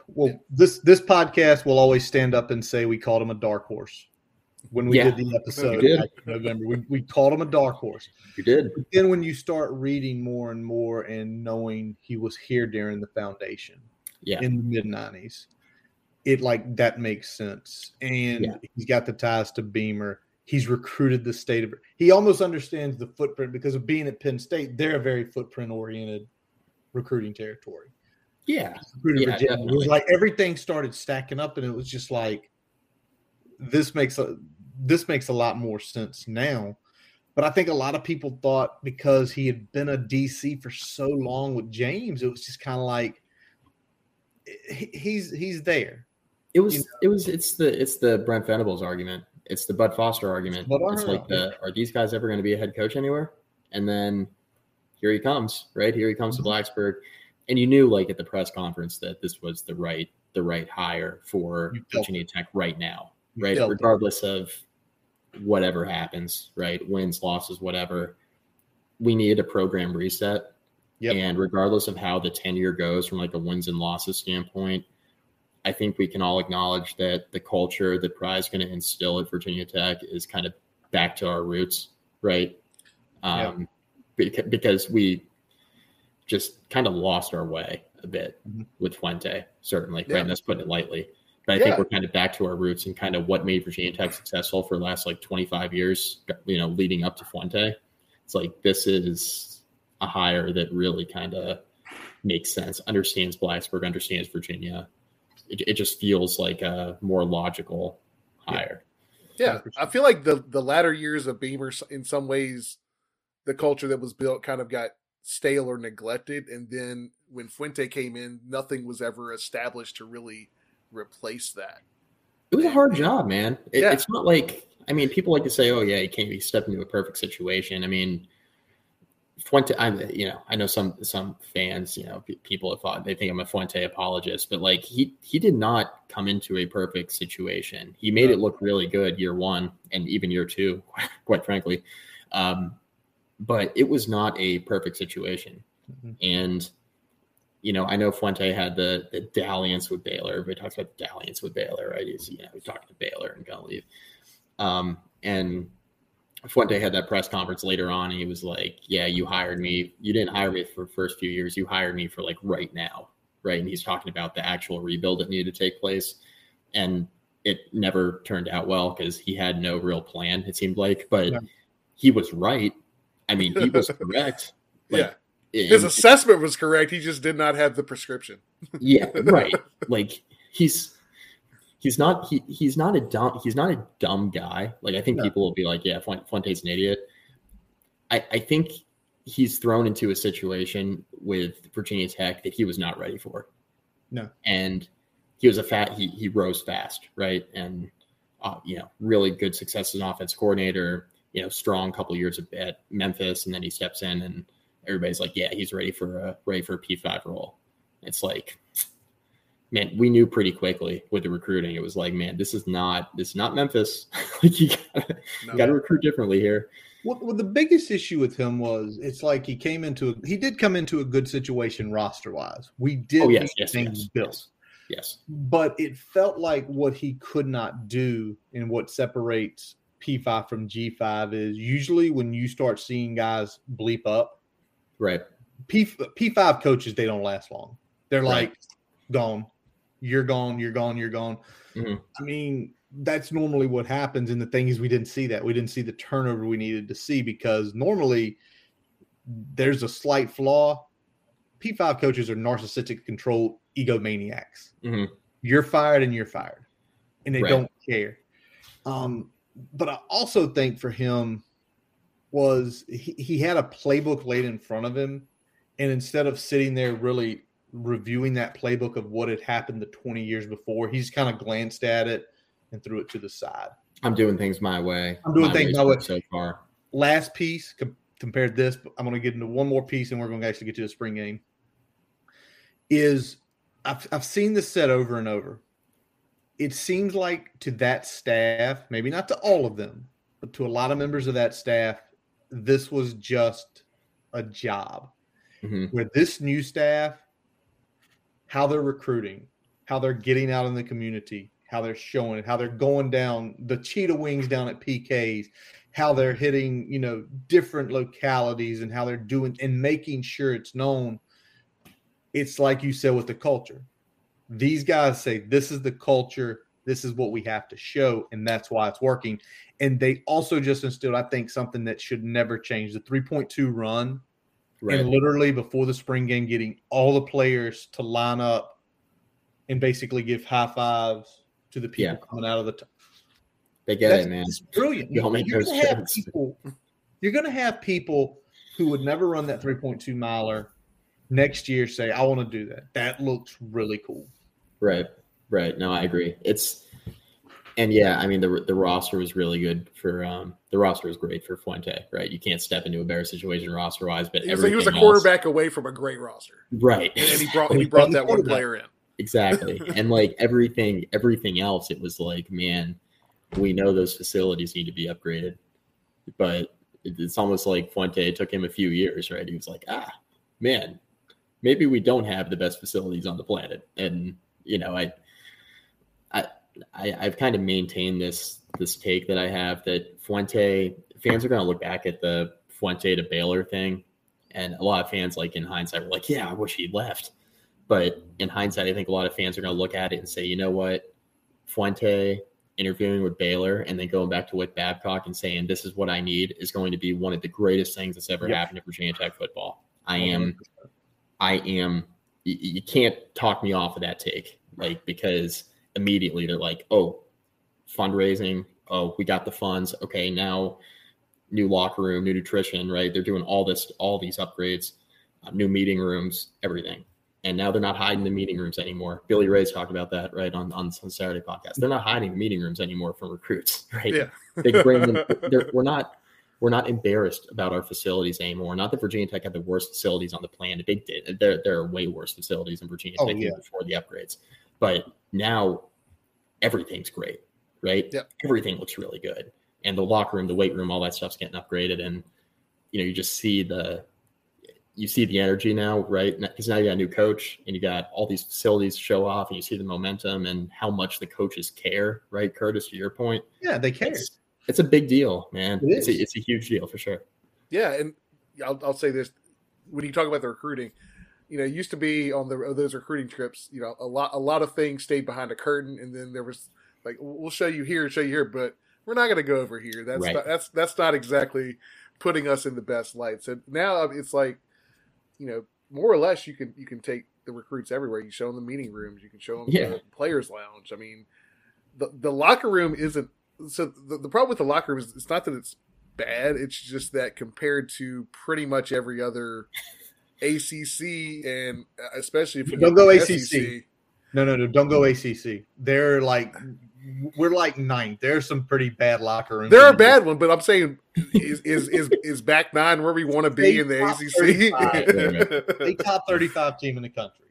Well, this this podcast will always stand up and say we called him a dark horse when we Yeah. did the episode did. in November. We, we called him a dark horse. You did, But then when you start reading more and more and knowing he was here during the foundation yeah, in the mid nineties, it like that makes sense. And Yeah. he's got the ties to Beamer. He's recruited the state of he almost understands the footprint because of being at Penn State, they're a very footprint oriented recruiting territory. yeah, recruited Yeah, Virginia. It was like everything started stacking up, and it was just like this makes a this makes a lot more sense now. But I think a lot of people thought because he had been a DC for so long with James, it was just kind of like he's he's there. It was You it was it's the it's the Brent Venables argument. It's the Bud Foster argument. It's like the are these guys ever going to be a head coach anywhere? And then here he comes, right? Here he comes Mm-hmm. to Blacksburg. And you knew like at the press conference that this was the right the right hire for Virginia Tech right now, You right? felt it. Regardless of whatever happens, right? Wins, losses, whatever. We needed a program reset. Yep. And regardless of how the tenure goes from like a wins and losses standpoint, I think we can all acknowledge that the culture that Pry is going to instill at Virginia Tech is kind of back to our roots, right? Um, beca- because we just kind of lost our way a bit Mhm. with Fuente, certainly, Yeah. right? And that's putting it lightly. But I Yeah. think we're kind of back to our roots and kind of what made Virginia Tech successful for the last like 25 years, you know, leading up to Fuente. It's like this is a hire that really kind of makes sense, understands Blacksburg, understands Virginia. It, it just feels like a more logical hire. Yeah, 100%. I feel like the the latter years of Beamer, s- in some ways, the culture that was built kind of got stale or neglected, and then when Fuente came in, nothing was ever established to really replace that. It was a hard job, man. It, Yeah. It's not like I mean, people like to say, "Oh, yeah, he came, he stepped into a perfect situation." I mean, Fuente. I'm, you know, I know some some fans, you know, pe- people have thought they think I'm a Fuente apologist, but like he he did not come into a perfect situation. He made it look really good year one and even year two, quite frankly. Um, but it was not a perfect situation, Mhm. and you know, I know Fuente had the the dalliance with Baylor. Everybody talks about dalliance with Baylor, right? He's you know he's talking to Baylor and gonna leave. Um, and Fuente had that press conference later on, and he was like, "Yeah, you hired me. You didn't hire me for the first few years. You hired me for like right now, right?" And he's talking about the actual rebuild that needed to take place, and it never turned out well because he had no real plan. It seemed like, but Yeah. he was right. I mean, he was correct. yeah, And- his assessment was correct. He just did not have the prescription. yeah, right. Like he's he's not he he's not a dumb he's not a dumb guy. Like I think No. people will be like, yeah, Fuente- Fuente's an idiot. I I think he's thrown into a situation with Virginia Tech that he was not ready for. No. and he was a fat he he rose fast, right? And uh, you know, really good success as an offense coordinator. You know, strong couple years at- at Memphis, and then he steps in, and everybody's like, yeah, he's ready for a ready for a P five role. It's like, man, we knew pretty quickly with the recruiting. It was like, man, this is not this is not Memphis. like you gotta, No. you gotta recruit differently here. What, what the biggest issue with him was it's like he came into a, he did come into a good situation roster wise. We did Oh yes, yes, things yes, built. yes, yes. but it felt like what he could not do and what separates P5 from G5 is usually when you start seeing guys bleep up, Right. P, P5 coaches, they don't last long. They're Right. like, gone. You're gone. You're gone. You're gone. Mhm. I mean, that's normally what happens. And the thing is, we didn't see that. We didn't see the turnover we needed to see because normally there's a slight flaw. P5 coaches are narcissistic, controlled egomaniacs Mhm. you're fired and you're fired and they Right. don't care um but i also think for him was he, he had a playbook laid in front of him and instead of sitting there really reviewing that playbook of what had happened the 20 years before he's kind of glanced at it and threw it to the side I'm doing things my way. I'm doing My things my way. so far. last piece com- compared this, but I'm going to get into one more piece, and we're going to actually get to the spring game. Is I've I've seen this set over and over. It seems like to that staff, maybe not to all of them, but to a lot of members of that staff, this was just a job. Mhm. Where this new staff, how they're recruiting, how they're getting out in the community, how they're showing it, how they're going down the cheetah wings down at PKs, how they're hitting, you know, different localities and how they're doing and making sure it's known. It's like you said with the culture. These guys say this is the culture, this is what we have to show, and that's why it's working. And they also just instilled, I think, something that should never change the 3.2 run Right. and literally before the spring game, getting all the players to line up and basically give high fives to the people Yeah. coming out of the. T- They get That's it, man. it's brilliant. Make you're those gonna have people. You're going to have people who would never run that 3.2 miler next year say, "I want to do that." That looks really cool. Right. Right. No, I agree. It's and yeah, I mean the the roster was really good for um the roster was great for Fuente, right? You can't step into a better situation roster wise, but He was, he was a everything else- quarterback away from a great roster, right? and, and he brought and he brought that one player in. exactly. and like everything, everything else, it was like, man, we know those facilities need to be upgraded, but it's almost like Fuente it took him a few years, right? He was like, ah, man, maybe we don't have the best facilities on the planet, and you know, I, I, I've kind of maintained this this take that I have that Fuente fans are going to look back at the Fuente to Baylor thing, and a lot of fans, like in hindsight, were like, yeah, I wish he left. But in hindsight, I think a lot of fans are going to look at it and say, you know what, Fuente interviewing with Baylor and then going back to Whit Babcock and saying, this is what I need is going to be one of the greatest things that's ever Yep. happened to Virginia Tech football. I am, I am, you, you can't talk me off of that take, like, because immediately they're like, oh, fundraising. Oh, we got the funds. Okay, now new locker room, new nutrition, right? They're doing all this, all these upgrades, uh, new meeting rooms, everything and now they're not hiding the meeting rooms anymore. Billy Ray's talked about that right on on, on Saturday podcast. They're not hiding the meeting rooms anymore from recruits, right? Yeah. they bring them. they're- We're not we're not embarrassed about our facilities anymore. Not that Virginia Tech had the worst facilities on the planet. They did. There there are way worse facilities in Virginia Oh, Tech yeah. before the upgrades, but now everything's great, right? Yep. Everything looks really good, and the locker room, the weight room, all that stuff's getting upgraded, and you know you just see the you see the energy now, right? Because now you got a new coach and you got all these facilities show off, and you see the momentum and how much the coaches care, right? Curtis, to your point, Yeah, they care. it's, it's a big deal, man. It it's, a, it's a huge deal for sure. Yeah, and I'll, I'll say this: when you talk about the recruiting, you know, it used to be on the those recruiting trips, you know, a lot a lot of things stayed behind a curtain, and then there was like, we'll show you here, show you here, but we're not going to go over here. That's Right. not, that's that's not exactly putting us in the best light. So now it's like, you know, more or less, you can you can take the recruits everywhere. You show them the meeting rooms, you can show them Yeah. the players' lounge. I mean, the the locker room isn't. So the, the problem with the locker room is it's not that it's bad. It's just that compared to pretty much every other ACC and uh, especially if you Don't go the ACC. No, no, no. Don't go ACC. They're like, we're like ninth. There's some pretty bad locker rooms. They're a bad one, but I'm saying is is is, is back nine where we want to be in the ACC. They top 35 team in the country.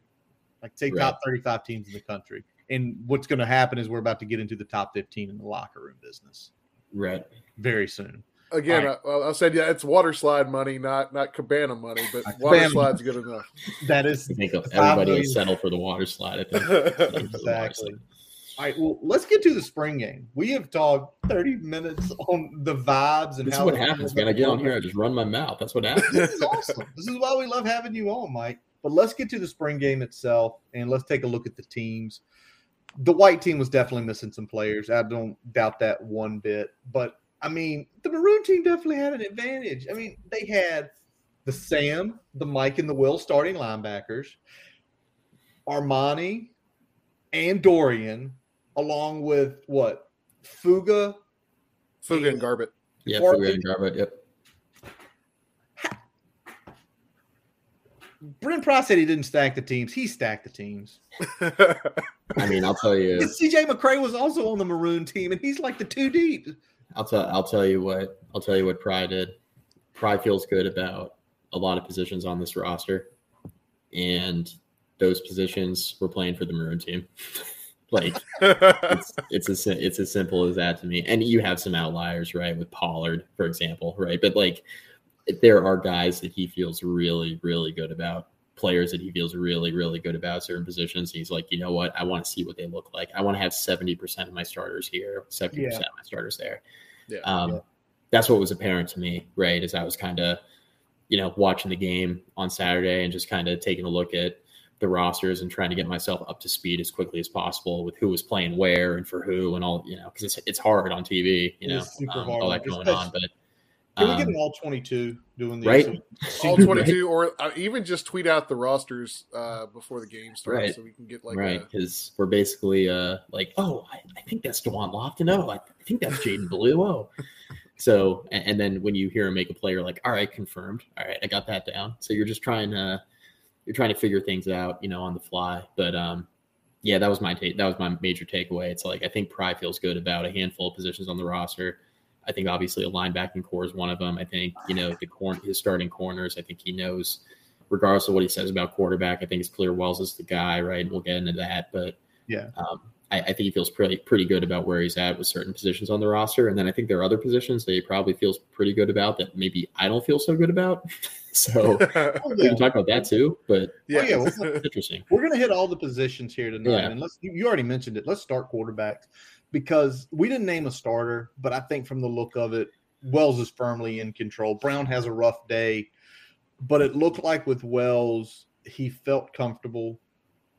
Like take Right. top 35 teams in the country. And what's going to happen is we're about to get into the top 15 in the locker room business Right. very soon. Again, All I, I said yeah, it's water slide money, not not cabana money, but Not water cabana. slide's good enough. That is I think everybody million. will settle for the water slide. I think. Settle for the water exactly. All right, well, let's get to the spring game. We have talked 30 minutes on the vibes and This is how what happens, man. I get on here, I just run my mouth. That's what happens. this is awesome. This is why we love having you on, Mike. But let's get to the spring game itself and let's take a look at the teams. The white team was definitely missing some players. I don't doubt that one bit. But I mean, the maroon team definitely had an advantage. I mean, they had the Sam, the Mike, and the Will starting linebackers, Armani, and Dorian, along with what? Fuga, Fuga and Garbett. Yeah, Fuga and Garbutt, Yep. Brent Pry said he didn't stack the teams. He stacked the teams. I mean, I'll tell you. CJ McCray was also on the maroon team, and he's like the two deep. I'll tell I'll tell you what I'll tell you what Pry did. Pry feels good about a lot of positions on this roster, and those positions were playing for the Maroon team. like it's it's as it's as simple as that to me. And you have some outliers, right? With Pollard, for example, right? But like there are guys that he feels really, really good about, players that he feels really, really good about certain positions. He's like, you know what? I want to see what they look like. I want to have 70% of my starters here, 70% yeah. of my starters there. Yeah, um, yeah. That's what was apparent to me, right? As I was kind of, you know, watching the game on Saturday and just kind of taking a look at the rosters and trying to get myself up to speed as quickly as possible with who was playing where and for who and all, you know, because it's, it's hard on TV, you know, um, all that going on. But can we get an um, all 22 doing these? Right. all 22, or uh, even just tweet out the rosters uh, before the game starts right. so we can get like. Right. Because we're basically uh, like, oh, I, I, think that's Da'Wain Lofton. Oh, I, I think that's Jadan Blue. Oh. So, and, and, then when you hear him make a play, you're like, all right, confirmed. All right, I got that down. So you're just trying to, you're trying to figure things out, you know, on the fly. But um, yeah, that was my take. That was my major takeaway. It's like I think Pry feels good about a handful of positions on the roster. I think obviously a linebacking corps is one of them. I think you know the corn his starting corners. I think he knows, regardless of what he says about quarterback. I think it's clear Wells is the guy, right? We'll get into that, but yeah, um, I, I, think he feels pretty pretty good about where he's at with certain positions on the roster. And then I think there are other positions that he probably feels pretty good about that maybe I don't feel so good about. so oh, we can talk about that too. But yeah, yeah interesting. We're gonna hit all the positions here tonight, yeah. and let's you already mentioned it. Let's start quarterbacks because we didn't name a starter, but I think from the look of it, Wells is firmly in control. Brown has a rough day, but it looked like with Wells, he felt comfortable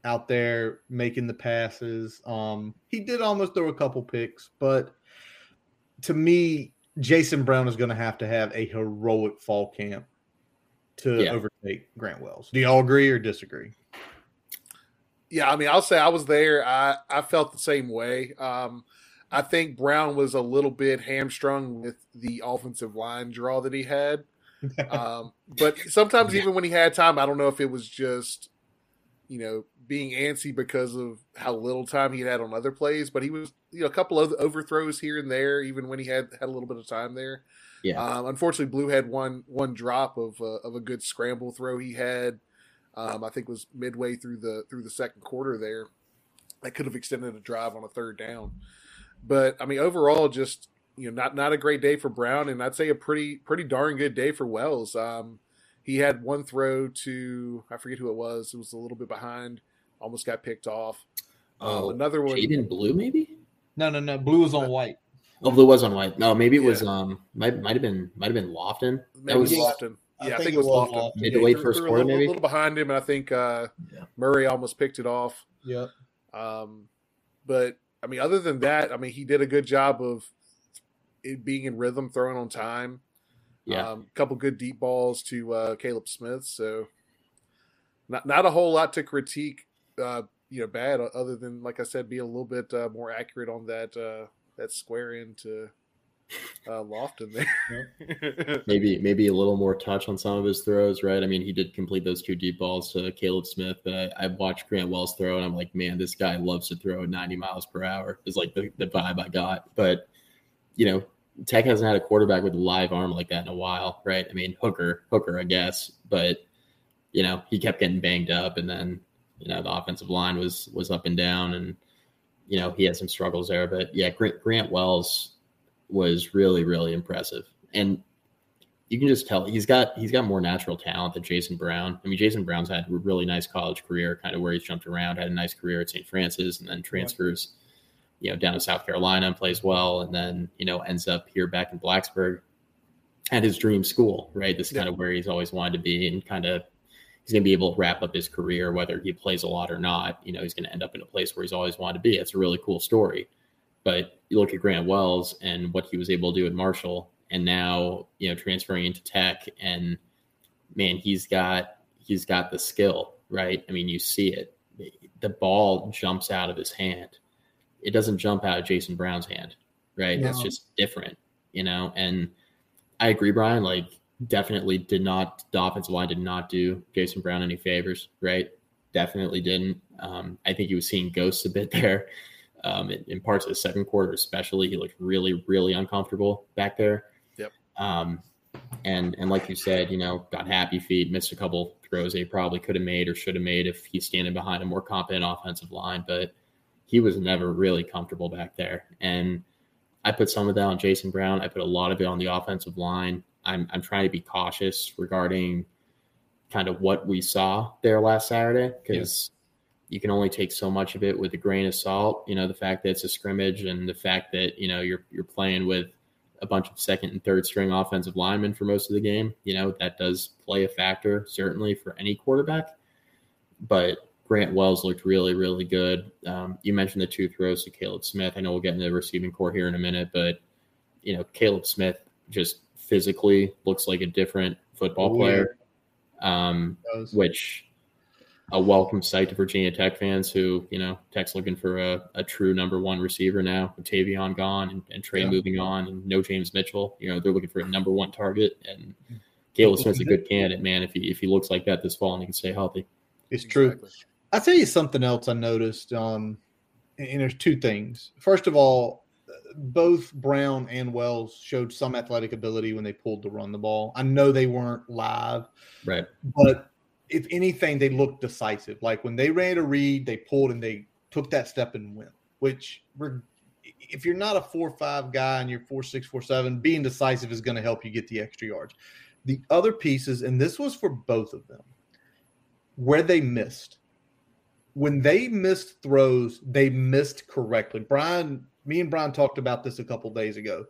out there making the passes. Um, he did almost throw a couple picks, but to me, Jason Brown is going to have to have a heroic fall camp to yeah. overtake Grant Wells. Do y'all agree or disagree? Yeah, I mean, I'll say I was there. I I felt the same way. Um, I think Brown was a little bit hamstrung with the offensive line draw that he had. Um, but sometimes, yeah. even when he had time, I don't know if it was just, you know, being antsy because of how little time he had on other plays. But he was, you know, a couple of overthrows here and there, even when he had had a little bit of time there. Yeah. Um, unfortunately, Blue had one one drop of uh, of a good scramble throw he had. Um, I think was midway through the through the second quarter there. That could have extended a drive on a third down. But I mean, overall, just you know, not not a great day for Brown, and I'd say a pretty pretty darn good day for Wells. Um, he had one throw to I forget who it was. It was a little bit behind, almost got picked off. Um, oh, another one. Jadan Blue, maybe. No, no, no. Blue was on white. Oh, blue was on white. No, maybe it was um might might have been might have been Lofton. Maybe that was Lofton. Yeah, I, think, think, it was Lofton. Midway first quarter, little, maybe a little behind him, and I think uh, yeah. Murray almost picked it off. Yeah. Um, but I mean, other than that, I mean, he did a good job of it being in rhythm, throwing on time. Yeah, a um, couple good deep balls to uh, Caleb Smith. So not not a whole lot to critique. Uh, you know, bad other than like I said, be a little bit uh, more accurate on that uh, that square end to uh, Lofton there. maybe maybe a little more touch on some of his throws, right? I mean, he did complete those two deep balls to Caleb Smith, but I, I watched Grant Wells throw, and I'm like, man, this guy loves to throw at 90 miles per hour. Is like the, the vibe I got. But you know, Tech hasn't had a quarterback with a live arm like that in a while, right? I mean, Hooker, Hooker, I guess, but you know, he kept getting banged up, and then you know the offensive line was was up and down, and you know he had some struggles there. But yeah, Grant, Grant Wells was really really impressive, and you can just tell he's got he's got more natural talent than Jason Brown. I mean, Jason Brown's had a really nice college career, kind of where he's jumped around, had a nice career at St. Francis, and then transfers, you know, down to South Carolina and plays well, and then you know ends up here back in Blacksburg at his dream school. Right, this is yeah. kind of where he's always wanted to be, and kind of he's going to be able to wrap up his career, whether he plays a lot or not. You know, he's going to end up in a place where he's always wanted to be. It's a really cool story. But you look at Grant Wells and what he was able to do at Marshall, and now you know transferring into Tech, and man, he's got he's got the skill, right? I mean, you see it. The ball jumps out of his hand. It doesn't jump out of Jason Brown's hand, right? No. That's just different, you know. And I agree, Brian. Like, definitely did not the offensive line did not do Jason Brown any favors, right? Definitely didn't. Um, I think he was seeing ghosts a bit there um, in, in, parts of the second quarter, especially. He looked really, really uncomfortable back there. Yep. Um, and and like you said, you know, got happy feet, missed a couple throws they probably could have made or should have made if he's standing behind a more competent offensive line, but he was never really comfortable back there. And I put some of that on Jason Brown. I put a lot of it on the offensive line. I'm I'm trying to be cautious regarding kind of what we saw there last Saturday because. You can only take so much of it with a grain of salt. You know, the fact that it's a scrimmage and the fact that you know you're you're playing with a bunch of second and third string offensive linemen for most of the game. You know, that does play a factor, certainly for any quarterback. But Grant Wells looked really, really good. Um, you mentioned the two throws to Caleb Smith. I know we'll get into the receiving corps here in a minute, but, you know, Caleb Smith just physically looks like a different football player, um, which a welcome sight to Virginia Tech fans who, you know, Tech's looking for a, a true number one receiver now with Tayvion gone and, and Trey yeah. moving on and no James Mitchell. You know, they're looking for a number one target. And Caleb Smith's a good candidate, man, if he if he looks like that this fall and he can stay healthy. It's true. I'll tell you something else I noticed. Um, and there's two things. First of all, both Brown and Wells showed some athletic ability when they pulled to run the ball. I know they weren't live, right? But if anything, they looked decisive. Like when they ran a read, they pulled and they took that step and went. Which, if you're not a four-five guy and you're four-six, four-seven, being decisive is going to help you get the extra yards. The other pieces, and this was for both of them, where they missed. When they missed throws, they missed correctly. Brian, me and Brian talked about this a couple days ago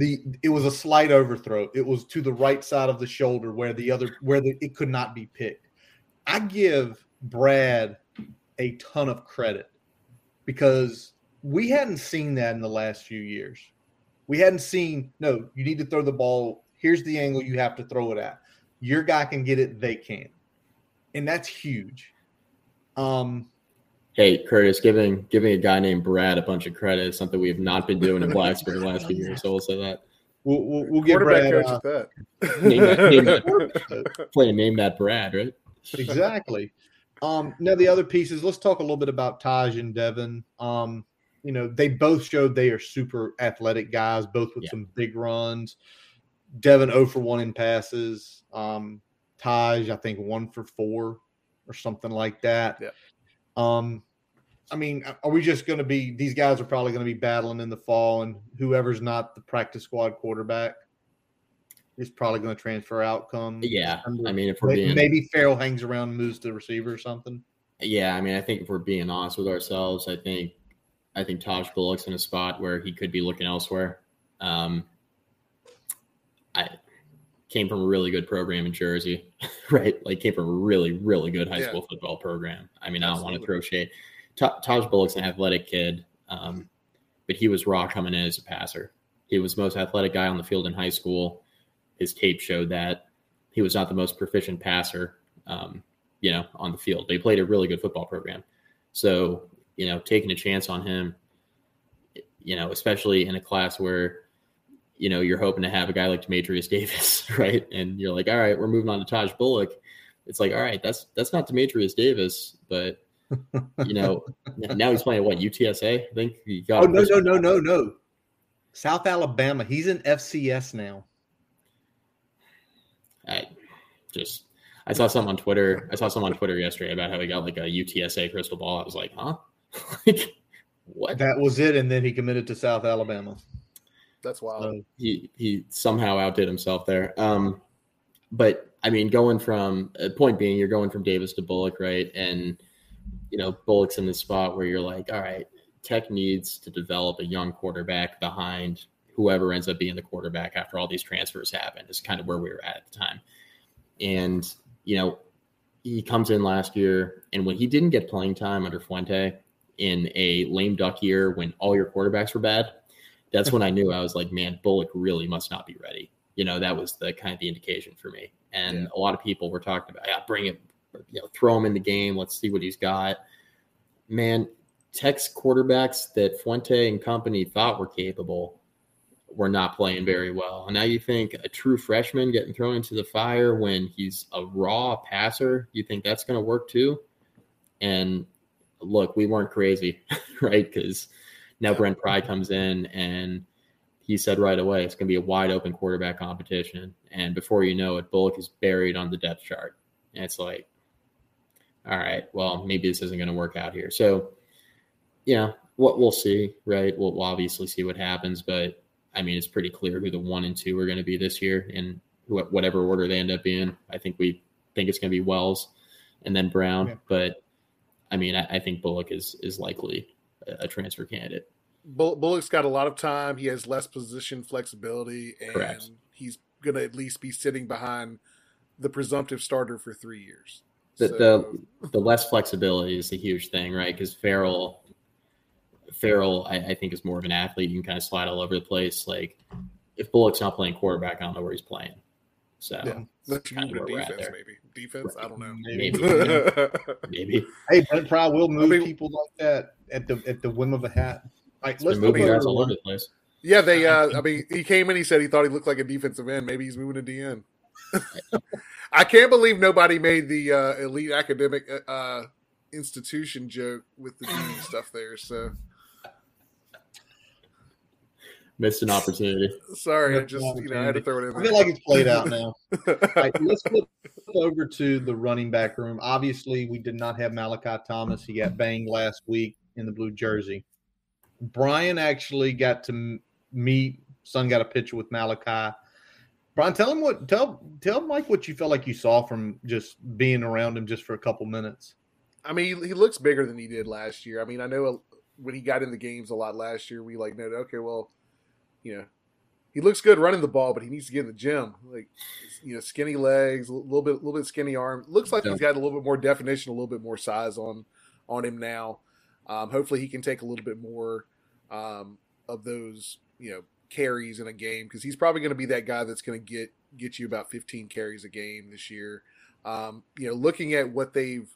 the it was a slight overthrow. It was to the right side of the shoulder where the other where the, it could not be picked. I give Brad a ton of credit because we hadn't seen that in the last few years. We hadn't seen no, you need to throw the ball. Here's the angle you have to throw it at. Your guy can get it, they can. And that's huge. Um Hey, Curtis, giving giving a guy named Brad a bunch of credit is something we have not been doing in Blacksburg the last few years. So we'll say that. We'll, we'll, we'll get Brad. Coach uh, that. name that, name that play name that Brad, right? Exactly. Um, now the other pieces. Let's talk a little bit about Tahj and Devin. Um, you know, they both showed they are super athletic guys, both with yeah. some big runs. Devin 0 for 1 in passes. Um, Tahj, I think, 1 for 4 or something like that. Yeah. Um, I mean, are we just going to be? These guys are probably going to be battling in the fall, and whoever's not the practice squad quarterback is probably going to transfer out. Come, yeah. I mean, if we're maybe, being maybe Farrell hangs around, and moves to receiver or something. Yeah, I mean, I think if we're being honest with ourselves, I think I think Tahj Bullock's in a spot where he could be looking elsewhere. Um, I came from a really good program in Jersey, right? Like came from a really, really good high yeah. school football program. I mean, Absolutely. I don't want to throw shade. Tahj Bullock's an athletic kid, um, but he was raw coming in as a passer. He was most athletic guy on the field in high school. His tape showed that he was not the most proficient passer, um, you know, on the field. They played a really good football program. So, you know, taking a chance on him, you know, especially in a class where you know, you're hoping to have a guy like Demetrius Davis, right? And you're like, all right, we're moving on to Taj Bullock. It's like, all right, that's that's not Demetrius Davis, but you know, now he's playing what UTSA. I think he got. Oh no, no, no, no, no. South Alabama. He's in FCS now. I just I saw something on Twitter. I saw something on Twitter yesterday about how he got like a UTSA crystal ball. I was like, huh? like what? That was it, and then he committed to South Alabama. That's wild. he he somehow outdid himself there. Um, but I mean, going from uh, point being, you're going from Davis to Bullock, right? And you know, Bullock's in the spot where you're like, all right, Tech needs to develop a young quarterback behind whoever ends up being the quarterback after all these transfers happen. Is kind of where we were at at the time. And you know, he comes in last year, and when he didn't get playing time under Fuente in a lame duck year when all your quarterbacks were bad, that's when I knew I was like, man, Bullock really must not be ready. You know, that was the kind of the indication for me. And yeah. a lot of people were talking about, yeah, bring it, you know, throw him in the game. Let's see what he's got. Man, Tech's quarterbacks that Fuente and company thought were capable were not playing very well. And now you think a true freshman getting thrown into the fire when he's a raw passer, you think that's going to work too? And look, we weren't crazy, right? Because now Brent Pry comes in and he said right away it's going to be a wide open quarterback competition. And before you know it, Bullock is buried on the depth chart. And it's like, all right, well, maybe this isn't going to work out here. So, yeah, what we'll see, right? We'll, we'll obviously see what happens, but I mean, it's pretty clear who the one and two are going to be this year, and whatever order they end up in. I think we think it's going to be Wells and then Brown, yeah. but I mean, I, I, think Bullock is is likely a, a transfer candidate. Bullock's got a lot of time. He has less position flexibility, and Correct. he's going to at least be sitting behind the presumptive starter for three years. The, so. the, the less flexibility is a huge thing, right? Because Farrell, Farrell, I, I, think is more of an athlete. You can kind of slide all over the place. Like if Bullock's not playing quarterback, I don't know where he's playing. So yeah, that's kind of defense, maybe defense. Right. I don't know. Maybe, maybe. Hey, Brent Pry will move I mean, people like that at the at the whim of a hat. Like, let's moving guys all over the place. Yeah, they. Uh, I mean, he came in. He said he thought he looked like a defensive end. Maybe he's moving to DN. I can't believe nobody made the uh, elite academic uh, uh institution joke with the D stuff there. So missed an opportunity. Sorry, I just you know I had to throw it in. There. I feel like it's played out now. right, let's flip over to the running back room. Obviously, we did not have Malachi Thomas. He got banged last week in the blue jersey. Brian actually got to meet. Son got a picture with Malachi. Brian, tell him what tell tell Mike what you felt like you saw from just being around him just for a couple minutes. I mean, he, he looks bigger than he did last year. I mean, I know when he got in the games a lot last year, we like noted, okay, well, you know, he looks good running the ball, but he needs to get in the gym. Like, you know, skinny legs, a little bit, a little bit skinny arm. Looks like he's got a little bit more definition, a little bit more size on on him now. Um, hopefully, he can take a little bit more um, of those, you know, carries in a game because he's probably going to be that guy that's going to get get you about 15 carries a game this year. Um, you know, looking at what they've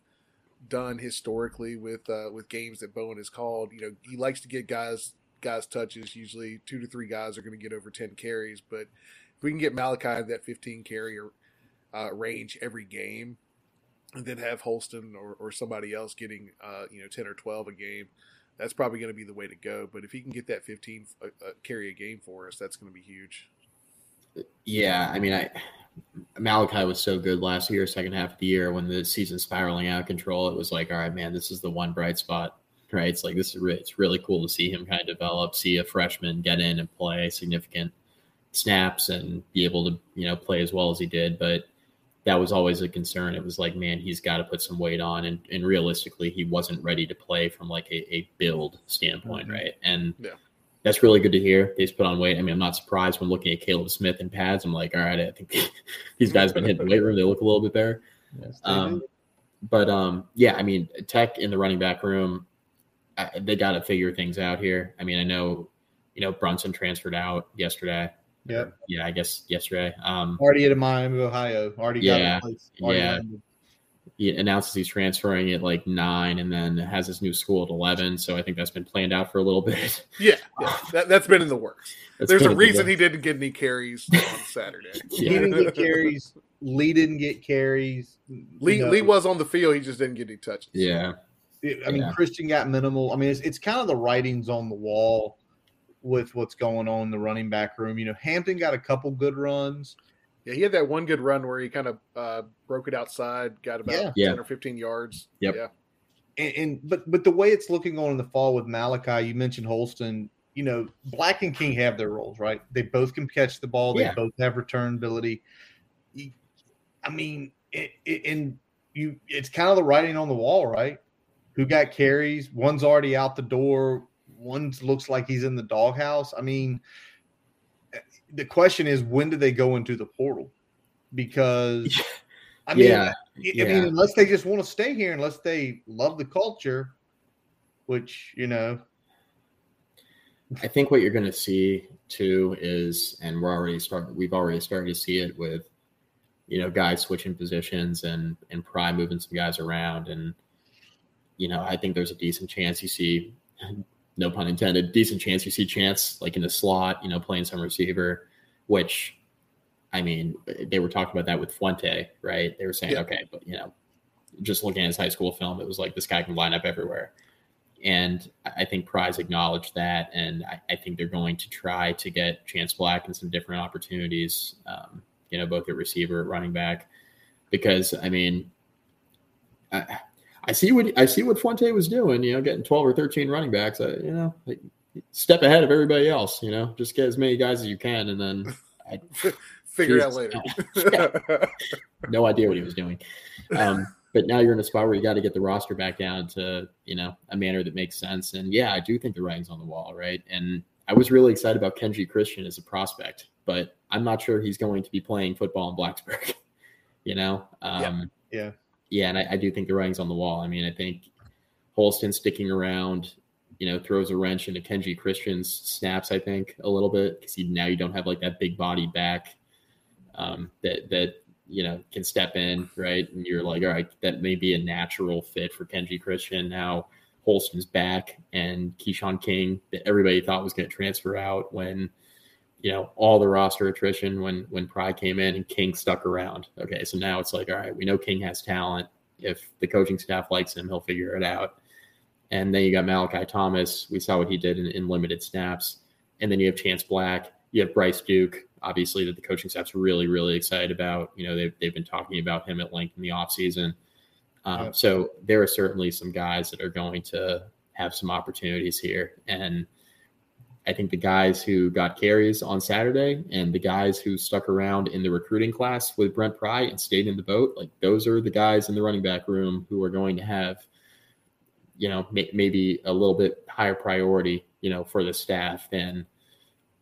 done historically with uh, with games that Bowen has called, you know, he likes to get guys guys touches. Usually, two to three guys are going to get over 10 carries, but if we can get Malachi that 15 carry uh, range every game, and then have Holston or, or somebody else getting uh, you know 10 or 12 a game that's probably going to be the way to go. But if he can get that 15 uh, uh, carry a game for us, that's going to be huge. Yeah, I mean, I Malachi was so good last year, second half of the year when the season spiraling out of control. It was like, all right, man, this is the one bright spot, right? It's like this is really, it's really cool to see him kind of develop, see a freshman get in and play significant snaps and be able to you know play as well as he did, but that was always a concern. It was like, man, he's got to put some weight on, and, and realistically, he wasn't ready to play from like a, a build standpoint, mm-hmm. right? And yeah. that's really good to hear. He's put on weight. I mean, I'm not surprised when looking at Caleb Smith and pads. I'm like, all right, I think these guys have been hitting the weight room. They look a little bit better. Yes, um, but um, yeah, I mean, Tech in the running back room, I, they got to figure things out here. I mean, I know, you know, Brunson transferred out yesterday. Yeah. Yeah, I guess yesterday. Um, already at Miami, Ohio. Already yeah, already yeah. He announces he's transferring at like nine, and then has his new school at eleven. So I think that's been planned out for a little bit. Yeah, yeah. that, has been in the works. That's There's a reason he didn't get any carries on Saturday. yeah. He didn't get carries. Lee didn't get carries. Lee Lee was on the field. He just didn't get any touches. Yeah. I mean, yeah. Christian got minimal. I mean, it's, it's kind of the writings on the wall with what's going on in the running back room. You know, Hampton got a couple good runs. Yeah, he had that one good run where he kind of uh, broke it outside, got about yeah. ten or fifteen yards. Yep. Yeah. And, and, but but the way it's looking on in the fall with Malachi, you mentioned Holston. You know, Black and King have their roles, right? They both can catch the ball. They yeah. both have return ability. I mean, it, it, and you, it's kind of the writing on the wall, right? Who got carries? One's already out the door one looks like he's in the doghouse. I mean, the question is when do they go into the portal? Because I mean, yeah, I mean, unless they just want to stay here, unless they love the culture, which you know. I think what you're going to see too is, and we're already starting. We've already started to see it with, you know, guys switching positions and and Pry moving some guys around, and you know, I think there's a decent chance you see no pun intended, decent chance you see Chance like in the slot, you know, playing some receiver, which I mean, they were talking about that with Fuente, right? They were saying, yeah. okay, but you know, just looking at his high school film, it was like this guy can line up everywhere. And I think Pry's acknowledged that, and I, I, think they're going to try to get Chance Black in some different opportunities. Um, you know, both at receiver, at running back, because I mean, I, I, see what I see what Fuente was doing. You know, getting twelve or thirteen running backs. I, you know, like, step ahead of everybody else. You know, just get as many guys as you can, and then I, figure it out later. no idea what he was doing. Um, but now you're in a spot where you got to get the roster back down to you know a manner that makes sense. And yeah, I do think the writing's on the wall, right? And I was really excited about Kenji Christian as a prospect, but I'm not sure he's going to be playing football in Blacksburg. you know, um, yeah, yeah, yeah, and I, I do think the writing's on the wall. I mean, I think Holston sticking around you know, throws a wrench into Kenji Christian's snaps, I think, a little bit because now you don't have like that big body back um, that that you know can step in right, and you're like, all right, that may be a natural fit for Kenji Christian. Now Holston's back, and Keshawn King that everybody thought was going to transfer out when you know all the roster attrition when when Pry came in and King stuck around. Okay, so now it's like, all right, we know King has talent. If the coaching staff likes him, he'll figure it out. And then you got Malachi Thomas. We saw what he did in, in limited snaps. And then you have Chance Black. You have Bryce Duke, obviously, that the coaching staff's really, really excited about. You know, they've, they've been talking about him at length in the offseason. Um, So there are certainly some guys that are going to have some opportunities here. And I think the guys who got carries on Saturday and the guys who stuck around in the recruiting class with Brent Pry and stayed in the boat, like those are the guys in the running back room who are going to have, you know, may, maybe a little bit higher priority, you know, for the staff than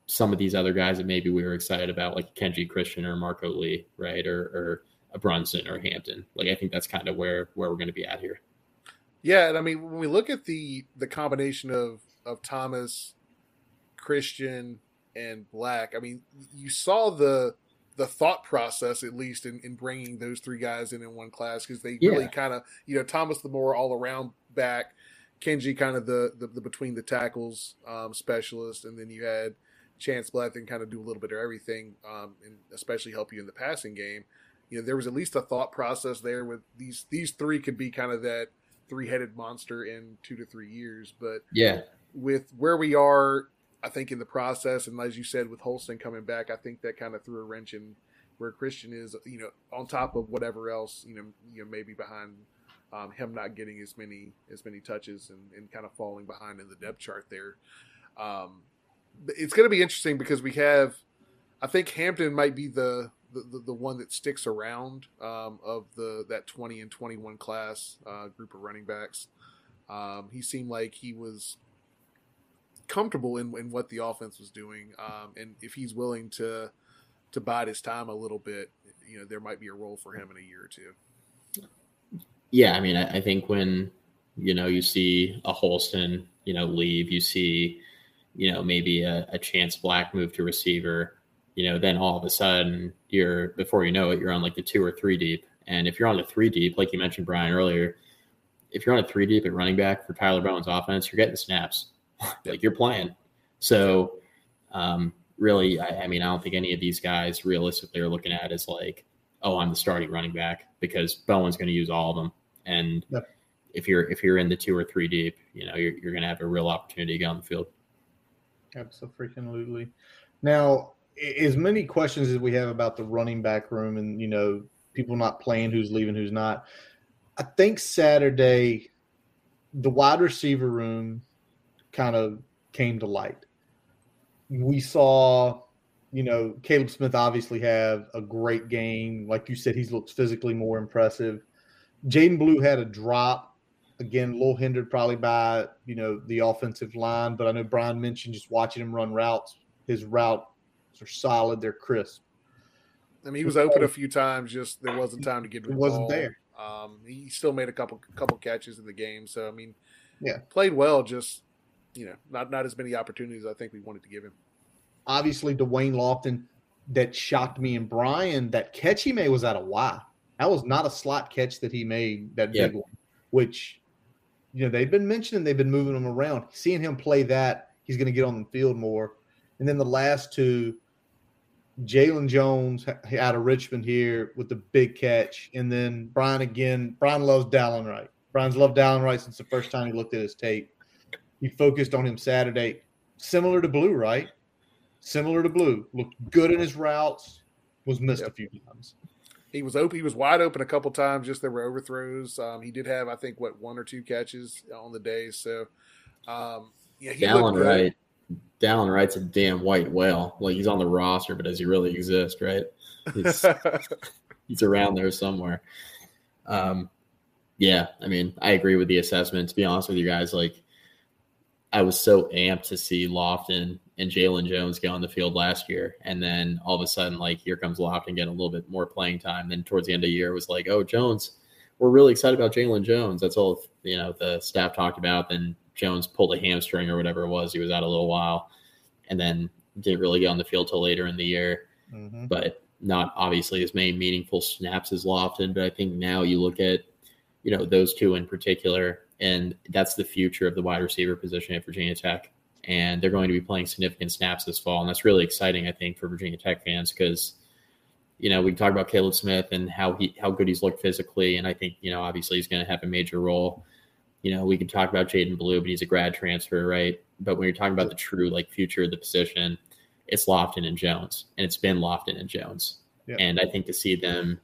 some of these other guys that maybe we were excited about, like Kenji Christian or Marco Lee, right, or or a Brunson or Hampton. Like I think that's kind of where where we're going to be at here. Yeah, and I mean when we look at the the combination of of Thomas, Christian, and Black, I mean you saw the the thought process at least in, in bringing those three guys in in one class because they yeah. really kind of you know Thomas the more all around back, Kenji kind of the, the, the between the tackles um, specialist, and then you had Chance Black and kind of do a little bit of everything, um, and especially help you in the passing game. You know, there was at least a thought process there with these these three could be kind of that three headed monster in two to three years. But yeah, with where we are, I think in the process, and as you said, with Holston coming back, I think that kind of threw a wrench in where Christian is. You know, on top of whatever else, you know, you know, maybe behind um, him not getting as many as many touches and, and kind of falling behind in the depth chart there. Um, it's going to be interesting because we have, I think Hampton might be the the, the, one that sticks around um, of the that 20 and 21 class uh, group of running backs. Um, he seemed like he was comfortable in, in what the offense was doing, um, and if he's willing to to bide his time a little bit, you know, there might be a role for him in a year or two. Yeah, I mean, I, I think when you know you see a Holston, you know, leave, you see you know, maybe a, a chance black move to receiver, you know, then all of a sudden you're before you know it, you're on like the two or three deep. And if you're on the three deep, like you mentioned, Brian earlier, if you're on a three deep at running back for Tyler Bowen's offense, you're getting snaps. Like you're playing. So um, really, I, I, mean, I don't think any of these guys realistically are looking at as like, oh, I'm the starting running back because Bowen's going to use all of them. And yep. if you're if you're in the two or three deep, you know, you're, you're going to have a real opportunity to get on the field. Absolutely. Now, as many questions as we have about the running back room and you know people not playing, who's leaving, who's not. I think Saturday, the wide receiver room kind of came to light. We saw, you know, Caleb Smith obviously have a great game. Like you said, he looks physically more impressive. Jadan Blue had a drop again, a little hindered probably by you know the offensive line. But I know Brian mentioned just watching him run routes. His routes are solid. They're crisp. I mean, he was open a few times. Just there wasn't time to get. It wasn't there. Um, he still made a couple couple catches in the game. So I mean, yeah, played well. Just you know, not not as many opportunities I think we wanted to give him. Obviously, Da'Wain Lofton, that shocked me and Brian. That catch he made was out of Y. That was not a slot catch that he made. That yeah. big one, which you know, they've been mentioning they've been moving him around. Seeing him play that, he's going to get on the field more. And then the last two, Jalen Jones out of Richmond here with the big catch. And then Brian again. Brian loves Dylan Wright. Brian's loved Dylan Wright since the first time he looked at his tape. He focused on him Saturday, similar to Blue, right? Similar to Blue. Looked good in his routes, was missed yep. a few times. He was open. He was wide open a couple times. Just there were overthrows. Um, he did have, I think, what one or two catches on the day. So, um, yeah, he Dallin Wright. Dallin Wright's a damn white whale. Like he's on the roster, but does he really exist? Right? he's around there somewhere. Um, yeah, I mean, I agree with the assessment. To be honest with you guys, like I was so amped to see Lofton and Jalen Jones get on the field last year, and then all of a sudden, like here comes Lofton getting a little bit more playing time. Then towards the end of the year, it was like, oh, Jones, we're really excited about Jalen Jones. That's all you know. The staff talked about. Then Jones pulled a hamstring or whatever it was. He was out a little while, and then didn't really get on the field till later in the year. Mm-hmm. But not obviously as many meaningful snaps as Lofton. But I think now you look at you know those two in particular, and that's the future of the wide receiver position at Virginia Tech. And they're going to be playing significant snaps this fall, and that's really exciting, I think, for Virginia Tech fans because you know, we talk about Caleb Smith and how he how good he's looked physically, and I think you know obviously he's going to have a major role. You know, we can talk about Jadan Blue, but he's a grad transfer, right? But when you're talking about the true like future of the position, it's Lofton and Jones, and it's been Lofton and Jones. And I think to see them,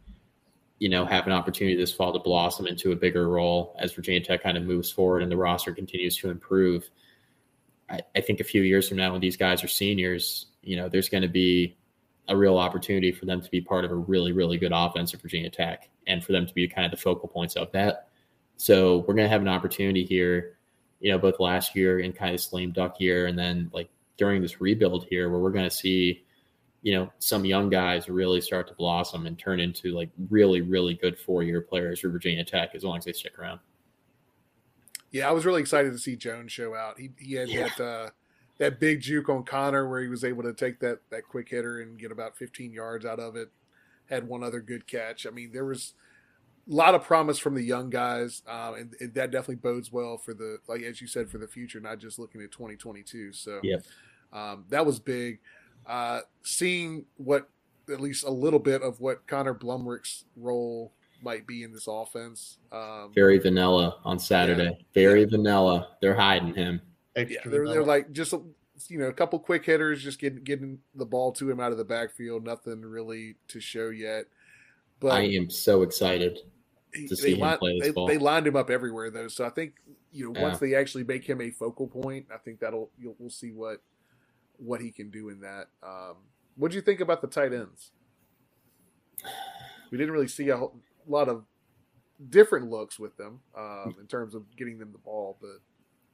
you know, have an opportunity this fall to blossom into a bigger role as Virginia Tech kind of moves forward and the roster continues to improve. I, I think a few years from now, when these guys are seniors, you know, there's going to be a real opportunity for them to be part of a really, really good offense at Virginia Tech and for them to be kind of the focal points of that. So we're going to have an opportunity here, you know, both last year and kind of this lame duck year, and then like during this rebuild here, where we're going to see, you know, some young guys really start to blossom and turn into like really, really good four year players for Virginia Tech as long as they stick around. Yeah, I was really excited to see Jones show out. He he had yeah. that uh, that big juke on Connor where he was able to take that that quick hitter and get about 15 yards out of it. Had one other good catch. I mean, there was a lot of promise from the young guys, um, and, and, that definitely bodes well for the like as you said for the future, not just looking at 2022. So yeah, um, that was big. Uh, seeing what at least a little bit of what Connor Blumrick's role might be in this offense. Um, Very vanilla on Saturday. Yeah, Very yeah. vanilla. They're hiding him yeah, they're, they're like just you know a couple quick hitters, just getting getting the ball to him out of the backfield. Nothing really to show yet. But I am so excited to see him line, play this they, ball. They lined him up everywhere though, so I think you know once yeah. they actually make him a focal point, I think that'll you'll, we'll see what what he can do in that. Um, what do you think about the tight ends? We didn't really see a whole, lot of different looks with them um, in terms of getting them the ball, but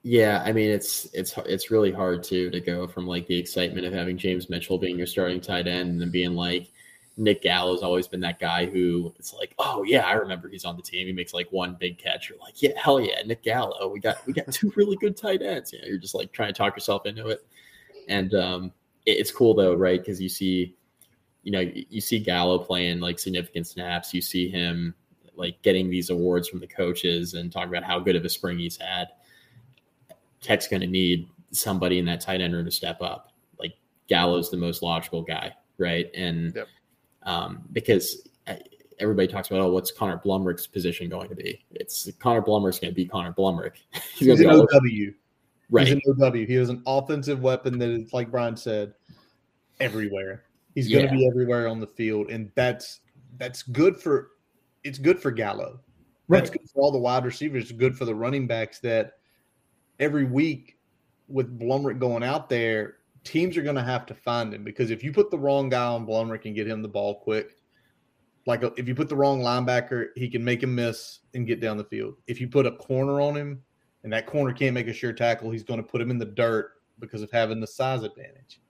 yeah, I mean it's it's it's really hard to to go from like the excitement of having James Mitchell being your starting tight end and then being like Nick Gallo's always been that guy who it's like, oh yeah, I remember he's on the team. He makes like one big catch. You're like, yeah, hell yeah, Nick Gallo. We got we got two really good tight ends. You know, you're just like trying to talk yourself into it. And um, it, it's cool though, right? Because you see, you know, you see Gallo playing like significant snaps. You see him like getting these awards from the coaches and talking about how good of a spring he's had. Tech's going to need somebody in that tight end room to step up. Like Gallo's the most logical guy, right? And yep. um, because uh, everybody talks about, oh, what's Connor Blumrick's position going to be? It's Connor Blumrick's going to be Connor Blumrick. He's, He's an OW. Right. He's an OW. He was an offensive weapon that is, like Brian said, everywhere. He's going to be everywhere on the field, and that's that's good for it's good for Gallo. Right. That's good for all the wide receivers. It's good for the running backs that every week with Blumrick going out there, teams are going to have to find him because if you put the wrong guy on Blumrick and get him the ball quick, like if you put the wrong linebacker, he can make him miss and get down the field. If you put a corner on him and that corner can't make a sure tackle, he's going to put him in the dirt because of having the size advantage.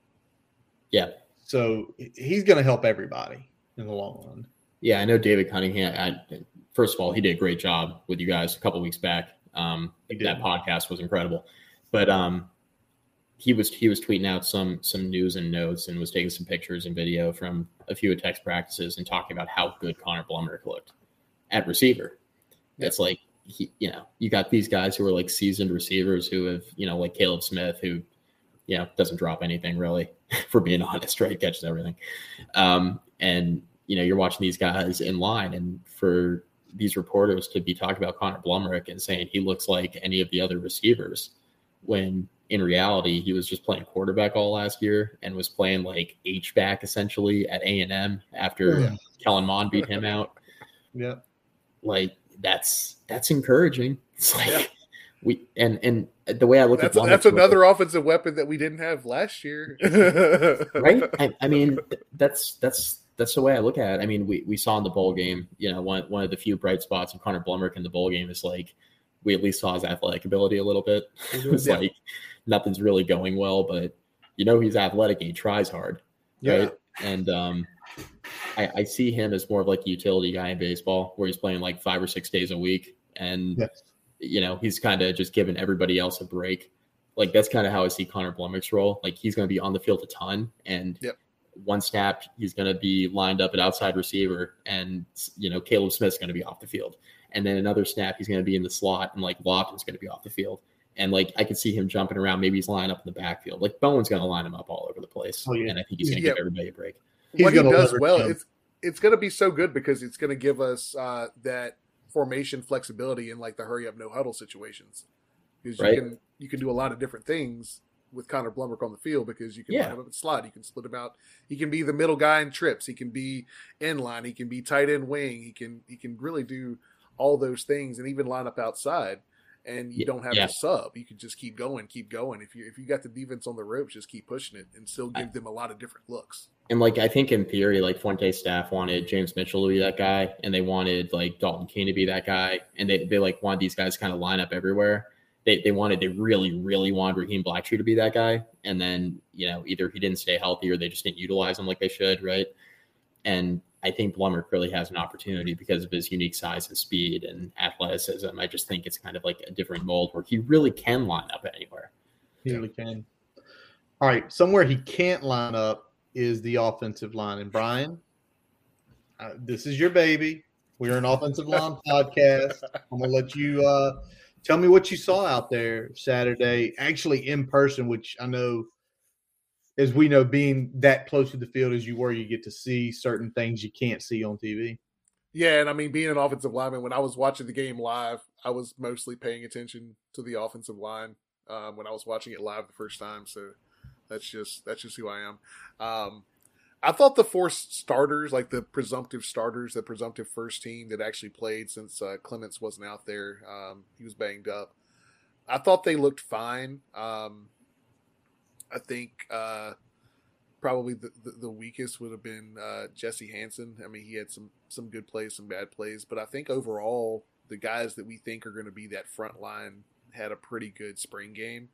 Yeah. So he's going to help everybody in the long run. Yeah, I know David Cunningham. I, first of all, he did a great job with you guys a couple weeks back. Um, that podcast was incredible, but um, he was he was tweeting out some some news and notes and was taking some pictures and video from a few of Tech's practices and talking about how good Connor Blumrick looked at receiver. It's like he, you know, you got these guys who are like seasoned receivers who have, you know, like Caleb Smith, who, you know, doesn't drop anything really, for being honest, right? Catches everything. Um, and you know, you're watching these guys in line, and for these reporters to be talking about Connor Blumrick and saying he looks like any of the other receivers. when in reality he was just playing quarterback all last year and was playing like H back essentially at A and M after Yeah. Kellen Mond beat him out. Yeah. Like that's that's encouraging. It's like Yeah. we and and the way I look That's at that's another offensive weapon that we didn't have last year. right? I, I mean, that's that's that's the way I look at it. I mean, we, we saw in the bowl game, you know, one one of the few bright spots of Connor Blumrick in the bowl game is like we at least saw his athletic ability a little bit. It was Yeah. like nothing's really going well, but you know he's athletic and he tries hard, Yeah. right? And um, I, I see him as more of like a utility guy in baseball, where he's playing like five or six days a week, and Yes. you know he's kind of just giving everybody else a break. Like that's kind of how I see Connor Blumrick's role. Like he's going to be on the field a ton, and Yep. one snap he's going to be lined up at outside receiver, and you know Caleb Smith's going to be off the field, and then another snap he's going to be in the slot, and like Lofton's going to be off the field, and like I could see him jumping around. Maybe he's lining up in the backfield. Like Bowen's going to line him up all over the place, Oh, yeah. and I think he's going to Yeah. give everybody a break. He's what he does well, him. it's it's going to be so good because it's going to give us uh, that formation flexibility in like the hurry up no huddle situations. Because you Right. can you can do a lot of different things with Connor Blumrick on the field because you can Yeah. line him up slot, you can split him out. He can be the middle guy in trips. He can be in line. He can be tight end wing. He can he can really do all those things and even line up outside. And you don't have yeah. to sub. You can just keep going, keep going. If you if you got the defense on the ropes, just keep pushing it and still give them a lot of different looks. And like I think in theory, like Fuente staff wanted James Mitchell to be that guy, and they wanted like Dalton Keene to be that guy, and they, they like wanted these guys kind of line up everywhere. They they wanted they really really wanted Raheem Blackshear to be that guy, and then you know either he didn't stay healthy or they just didn't utilize him like they should, right? And I think Blummer really has an opportunity because of his unique size and speed and athleticism. I just think it's kind of like a different mold where he really can line up anywhere. He really can. All right, somewhere he can't line up is the offensive line. And Brian, uh, this is your baby. We're an offensive line podcast. I'm gonna let you uh, tell me what you saw out there Saturday, actually in person, which I know, as we know, being that close to the field as you were, you get to see certain things you can't see on TV. Yeah, and I mean, being an offensive lineman, when I was watching the game live, I was mostly paying attention to the offensive line um, when I was watching it live the first time. So that's just that's just who I am. Um, I thought the four starters, like the presumptive starters, the presumptive first team that actually played since uh, Clements wasn't out there, um, he was banged up. I thought they looked fine. Um, I think uh, probably the, the, the weakest would have been uh, Jesse Hansen. I mean, he had some some good plays, some bad plays, but I think overall the guys that we think are going to be that front line had a pretty good spring game.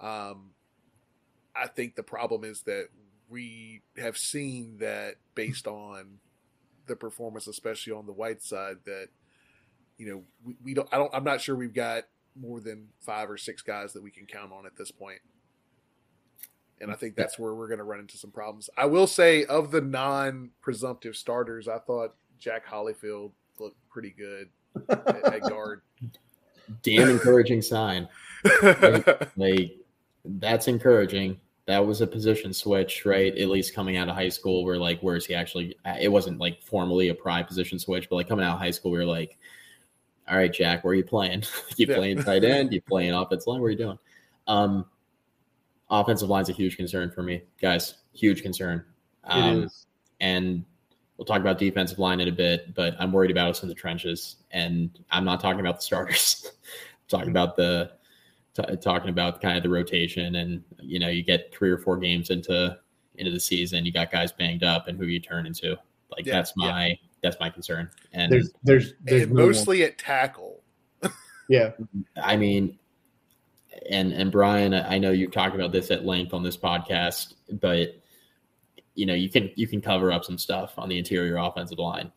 Um, I think the problem is that we have seen that based on the performance, especially on the white side, that you know we, we don't. I don't. I'm not sure we've got more than five or six guys that we can count on at this point. And I think that's where we're going to run into some problems. I will say, of the non-presumptive starters, I thought Jack Hollifield looked pretty good at, at guard. Damn encouraging sign. like that's encouraging. That was a position switch, right? At least coming out of high school, we're like, where is he actually? It wasn't like formally a prime position switch, but like coming out of high school, we were like, all right, Jack, where are you playing? you Yeah. playing tight end? You playing offensive line? What are you doing? Um, offensive line's a huge concern for me, guys. Huge concern. Um, and we'll talk about defensive line in a bit, but I'm worried about us in the trenches, and I'm not talking about the starters. I'm talking about the t- talking about kind of the rotation, and you know, you get three or four games into into the season, you got guys banged up, and who you turn into. Like Yeah, that's my that's my concern, and There's there's there's and no one. mostly at tackle. yeah. I mean, and and Brian, I know you've talked about this at length on this podcast, but you know you can you can cover up some stuff on the interior offensive line.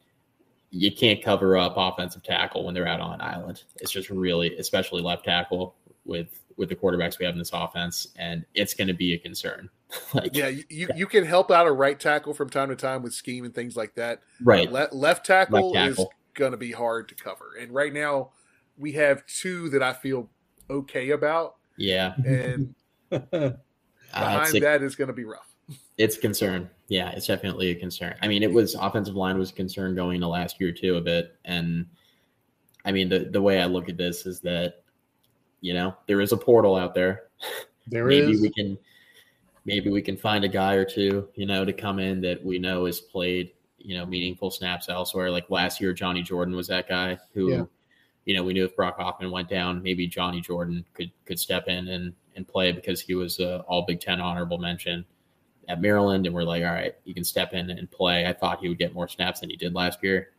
You can't cover up offensive tackle when they're out on an island. It's just really, especially left tackle with with the quarterbacks we have in this offense, and it's going to be a concern. like, Yeah, you, you, you can help out a right tackle from time to time with scheme and things like that. right, Le- left tackle, Left is going to be hard to cover. And right now, we have two that I feel okay about, yeah. and Uh, behind it's a- that is going to be rough. It's a concern. Yeah, it's definitely a concern. I mean, it was offensive line was a concern going into last year too a bit. And I mean, the the way I look at this is that you know, there is a portal out there. There maybe is. we can maybe we can find a guy or two, you know, to come in that we know has played, you know, meaningful snaps elsewhere. Like last year, Johnny Jordan was that guy who, Yeah. You know, we knew if Brock Hoffman went down, maybe Johnny Jordan could could step in and and play because he was a all Big Ten honorable mention at Maryland, and we're like, all right, you can step in and play. I thought he would get more snaps than he did last year.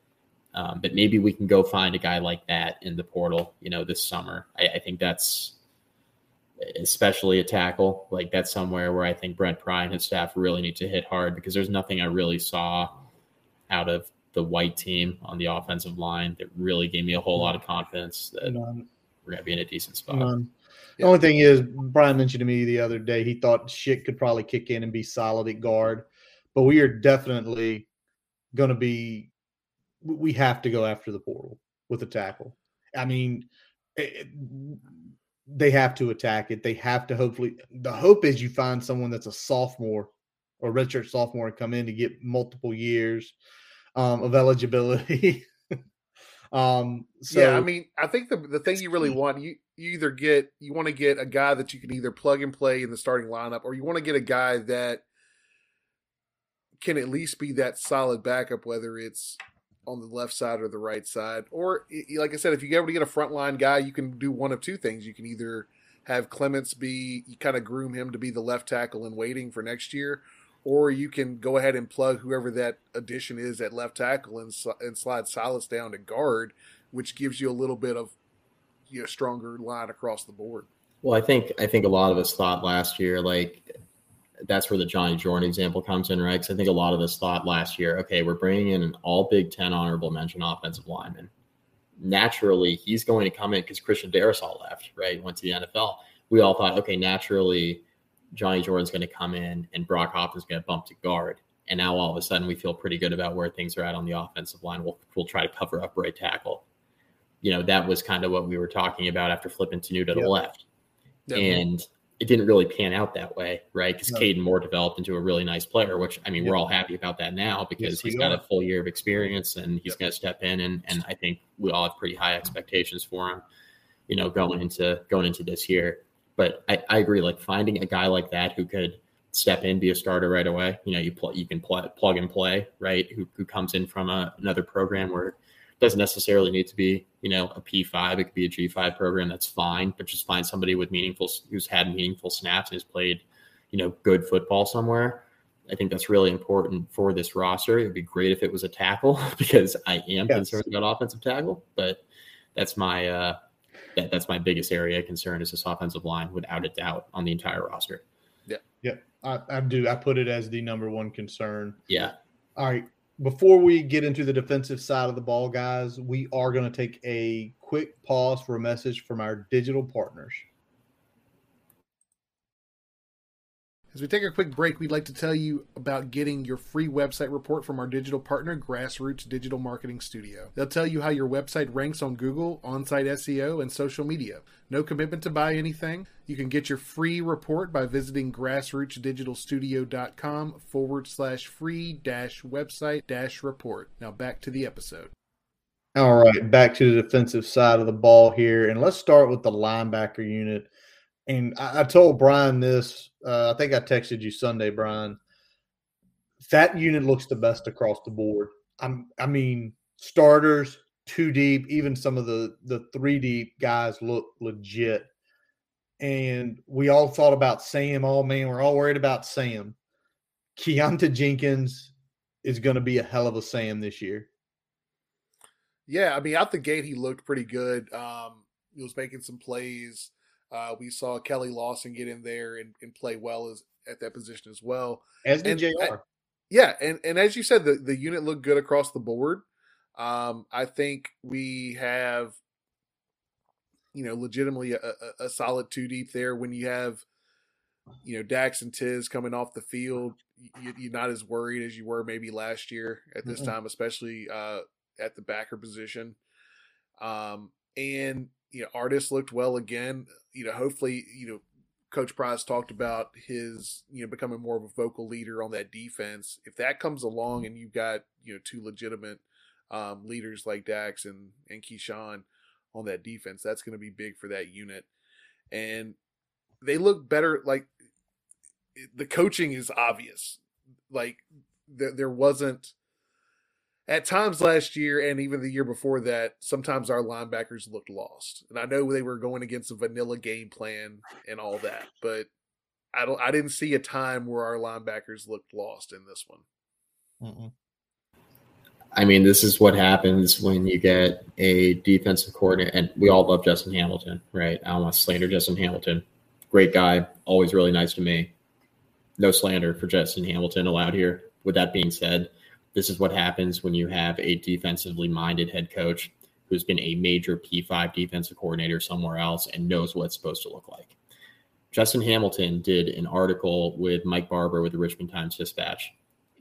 Um, but maybe we can go find a guy like that in the portal, you know, this summer. I, I think that's especially a tackle. Like that's somewhere where I think Brent Pry and his staff really need to hit hard because there's nothing I really saw out of the white team on the offensive line that really gave me a whole mm. lot of confidence that None. we're gonna be in a decent spot. None. The Yeah. only thing is, Brian mentioned to me the other day he thought shit could probably kick in and be solid at guard, but we are definitely going to be. We have to go after the portal with a tackle. I mean, it, they have to attack it. They have to hopefully. The hope is you find someone that's a sophomore or redshirt sophomore and come in to get multiple years um, of eligibility. um, so yeah, I mean, I think the the thing you really want you you either get you want to get a guy that you can either plug and play in the starting lineup, or you want to get a guy that can at least be that solid backup, whether it's on the left side or the right side. Or like I said, if you ever get a frontline guy, you can do one of two things. You can either have Clements be you kind of groom him to be the left tackle in waiting for next year, or you can go ahead and plug whoever that addition is at left tackle and and slide Silas down to guard, which gives you a little bit of you know stronger line across the board. Well, I think I think a lot of us thought last year, like that's where the Johnny Jordan example comes in, right? Because I think a lot of us thought last year, okay, we're bringing in an all Big Ten honorable mention offensive lineman. Naturally, he's going to come in because Christian Darrisaw left, right? Went to the NFL. We all thought, okay, naturally, Johnny Jordan's going to come in and Brock Hoffman's going to bump to guard. And now all of a sudden, we feel pretty good about where things are at on the offensive line. We'll we'll try to cover up right tackle. You know, that was kind of what we were talking about after flipping to to the Yep. left and it didn't really pan out that way, right? Because No. Caden Moore developed into a really nice player, which I mean, we're all happy about that now because Yes, he's got are. a full year of experience and he's Yep. going to step in, and and I think we all have pretty high mm-hmm. expectations for him, you know, going into going into this year. But I, I agree, like finding a guy like that who could step in, be a starter right away. You know, you pl- you can pl- plug and play, right? Who who comes in from a, another program where it doesn't necessarily need to be, you know, a P5. It could be a G5 program. That's fine, but just find somebody with meaningful, who's had meaningful snaps and has played, you know, good football somewhere. I think that's really important for this roster. It'd be great if it was a tackle because I am Yes. concerned about offensive tackle, but that's my uh, that, that's my biggest area of concern is this offensive line, without a doubt, on the entire roster. Yeah, yeah, I, I do. I put it as the number one concern. Yeah, All right. Before we get into the defensive side of the ball, guys, we are going to take a quick pause for a message from our digital partners. As we take a quick break, we'd like to tell you about getting your free website report from our digital partner, Grassroots Digital Marketing Studio. They'll tell you how your website ranks on Google, on site SEO, and social media. No commitment to buy anything. You can get your free report by visiting grassrootsdigitalstudio.com forward slash free dash website dash report. Now back to the episode. All right, back to the defensive side of the ball here, and let's start with the linebacker unit. And I, I told Brian this. Uh, I think I texted you Sunday, Brian. That unit looks the best across the board. I'm, I mean, starters two deep, even some of the the three deep guys look legit. And we all thought about Sam. Oh man, we're all worried about Sam. Keonta Jenkins is going to be a hell of a Sam this year. Yeah, I mean, out the gate, he looked pretty good. Um, he was making some plays. Uh, we saw Kelly Lawson get in there and, and play well as at that position as well. As did And Jr. Yeah, and, and as you said, the, the unit looked good across the board. Um, I think we have, you know, legitimately a, a, a solid two deep there. When you have, you know, Dax and Tiz coming off the field, you, you're not as worried as you were maybe last year at this Mm-mm. time, especially uh, at the backer position. Um, and you know, artist looked well again. You know, hopefully, you know, Coach Price talked about his, you know, becoming more of a vocal leader on that defense. If that comes along and you've got, you know, two legitimate um, leaders like Dax and and Keyshawn on that defense, that's going to be big for that unit. and they look better. Like the coaching is obvious. Like there, there wasn't at times last year and even the year before that, sometimes our linebackers looked lost. And I know they were going against a vanilla game plan and all that, but I don't I didn't see a time where our linebackers looked lost in this one. Mm-mm. I mean, this is what happens when you get a defensive coordinator, and we all love Justin Hamilton, right? I don't want to slander Justin Hamilton. Great guy, always really nice to me. No slander for Justin Hamilton allowed here. With that being said, this is what happens when you have a defensively minded head coach who's been a major P5 defensive coordinator somewhere else and knows what it's supposed to look like. Justin Hamilton did an article with Mike Barber with the Richmond Times Dispatch,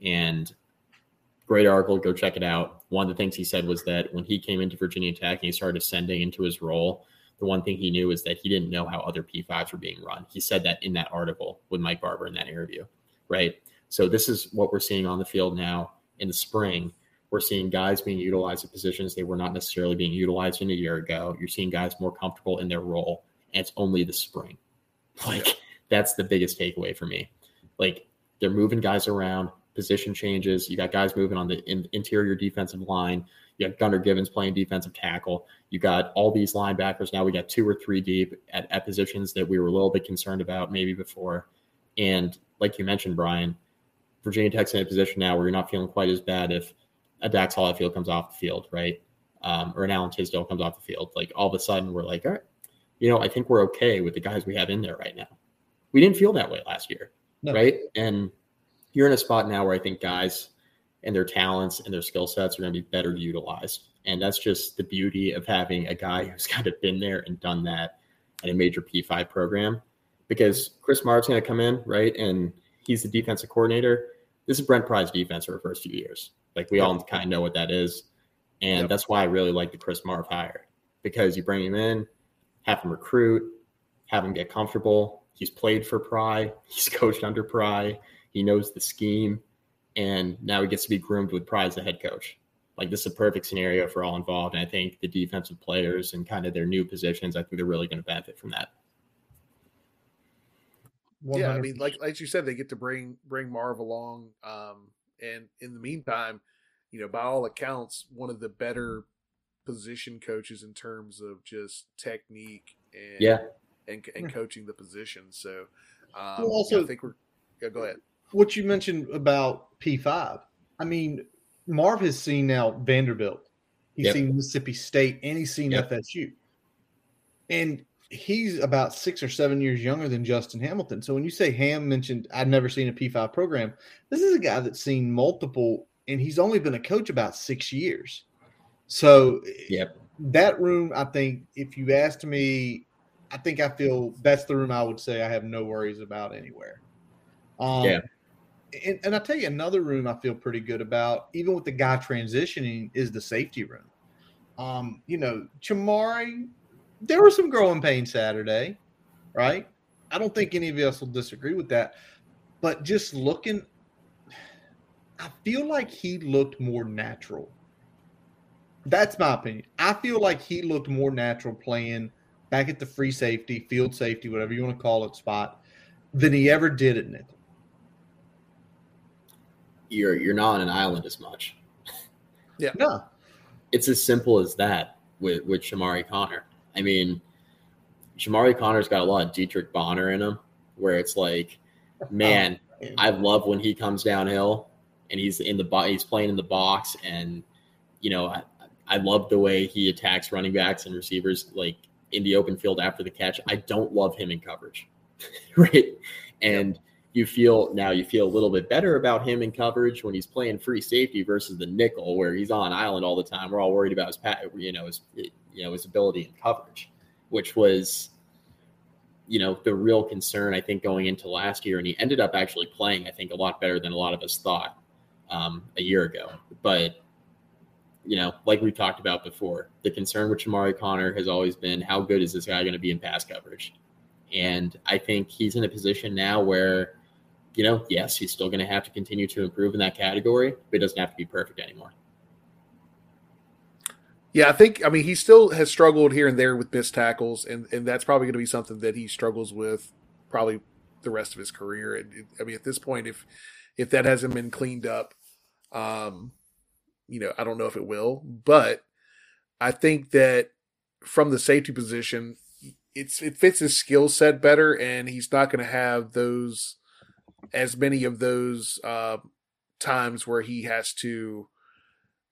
and great article. Go check it out. One of the things he said was that when he came into Virginia Tech and he started ascending into his role, the one thing he knew is that he didn't know how other P5s were being run. He said that in that article with Mike Barber in that interview, right? So this is what we're seeing on the field now in the spring. We're seeing guys being utilized at positions they were not necessarily being utilized in a year ago. You're seeing guys more comfortable in their role, and it's only the spring. Like that's the biggest takeaway for me. Like they're moving guys around, position changes. You got guys moving on the in, interior defensive line. You got Gunnar Givens playing defensive tackle. You got all these linebackers now. We got two or three deep at, at positions that we were a little bit concerned about maybe before. And like you mentioned, Brian, Virginia Tech's in a position now where you're not feeling quite as bad if a Dax Hollifield comes off the field, right? Um, or an Alan Tisdale comes off the field. Like all of a sudden, we're like, all right, you know, I think we're okay with the guys we have in there right now. We didn't feel that way last year, no. right? And you're in a spot now where I think guys and their talents and their skill sets are going to be better utilized. And that's just the beauty of having a guy who's kind of been there and done that at a major P5 program. Because Chris Marve's going to come in, right? And he's the defensive coordinator. This is Brent Pry's defense for the first few years. Like we yep. all kind of know what that is. And yep. that's why I really like the Chris Marve hire because you bring him in, have him recruit, have him get comfortable. He's played for Pry, he's coached under Pry, he knows the scheme, and now he gets to be groomed with Pry as the head coach. Like this is a perfect scenario for all involved. And I think the defensive players and kind of their new positions, I think they're really going to benefit from that. 100%. Yeah, I mean, like like you said, they get to bring bring Marve along, um, and in the meantime, you know, by all accounts, one of the better position coaches in terms of just technique and yeah and, and coaching the position. So um, well, also, I think we're yeah, go ahead. What you mentioned about P five, I mean, Marve has seen now Vanderbilt, he's yep. seen Mississippi State, and he's seen yep. FSU, and he's about six or seven years younger than Justin Hamilton. So when you say Ham mentioned, I've never seen a P five program. This is a guy that's seen multiple, and he's only been a coach about six years. So, yep. that room, I think, if you asked me, I think I feel that's the room I would say I have no worries about anywhere. Um, yeah. And, and I tell you, another room I feel pretty good about, even with the guy transitioning, is the safety room. Um, you know, Chamari, there was some growing pain Saturday, right? I don't think any of us will disagree with that. But just looking, I feel like he looked more natural that's my opinion. I feel like he looked more natural playing back at the free safety, field safety, whatever you want to call it, spot than he ever did at nickel. You're you're not on an island as much. Yeah. No. It's as simple as that with with Chamarri Conner. I mean, Chamarri Conner's got a lot of Dietrich Bonner in him, where it's like, man, oh. I love when he comes downhill and he's in the he's playing in the box and you know I love the way he attacks running backs and receivers like in the open field after the catch. I don't love him in coverage, right? And you feel now you feel a little bit better about him in coverage when he's playing free safety versus the nickel where he's on island all the time. We're all worried about his pat, you know his you know his ability in coverage, which was you know the real concern I think going into last year, and he ended up actually playing I think a lot better than a lot of us thought um, a year ago, but you know, like we talked about before, the concern with Chamarri Conner has always been how good is this guy going to be in pass coverage? And I think he's in a position now where, you know, yes, he's still going to have to continue to improve in that category, but it doesn't have to be perfect anymore. Yeah, I think I mean he still has struggled here and there with missed tackles, and and that's probably going to be something that he struggles with probably the rest of his career. And I mean, at this point, if if that hasn't been cleaned up, um, you know, I don't know if it will, but I think that from the safety position, it's it fits his skill set better, and he's not going to have those as many of those uh, times where he has to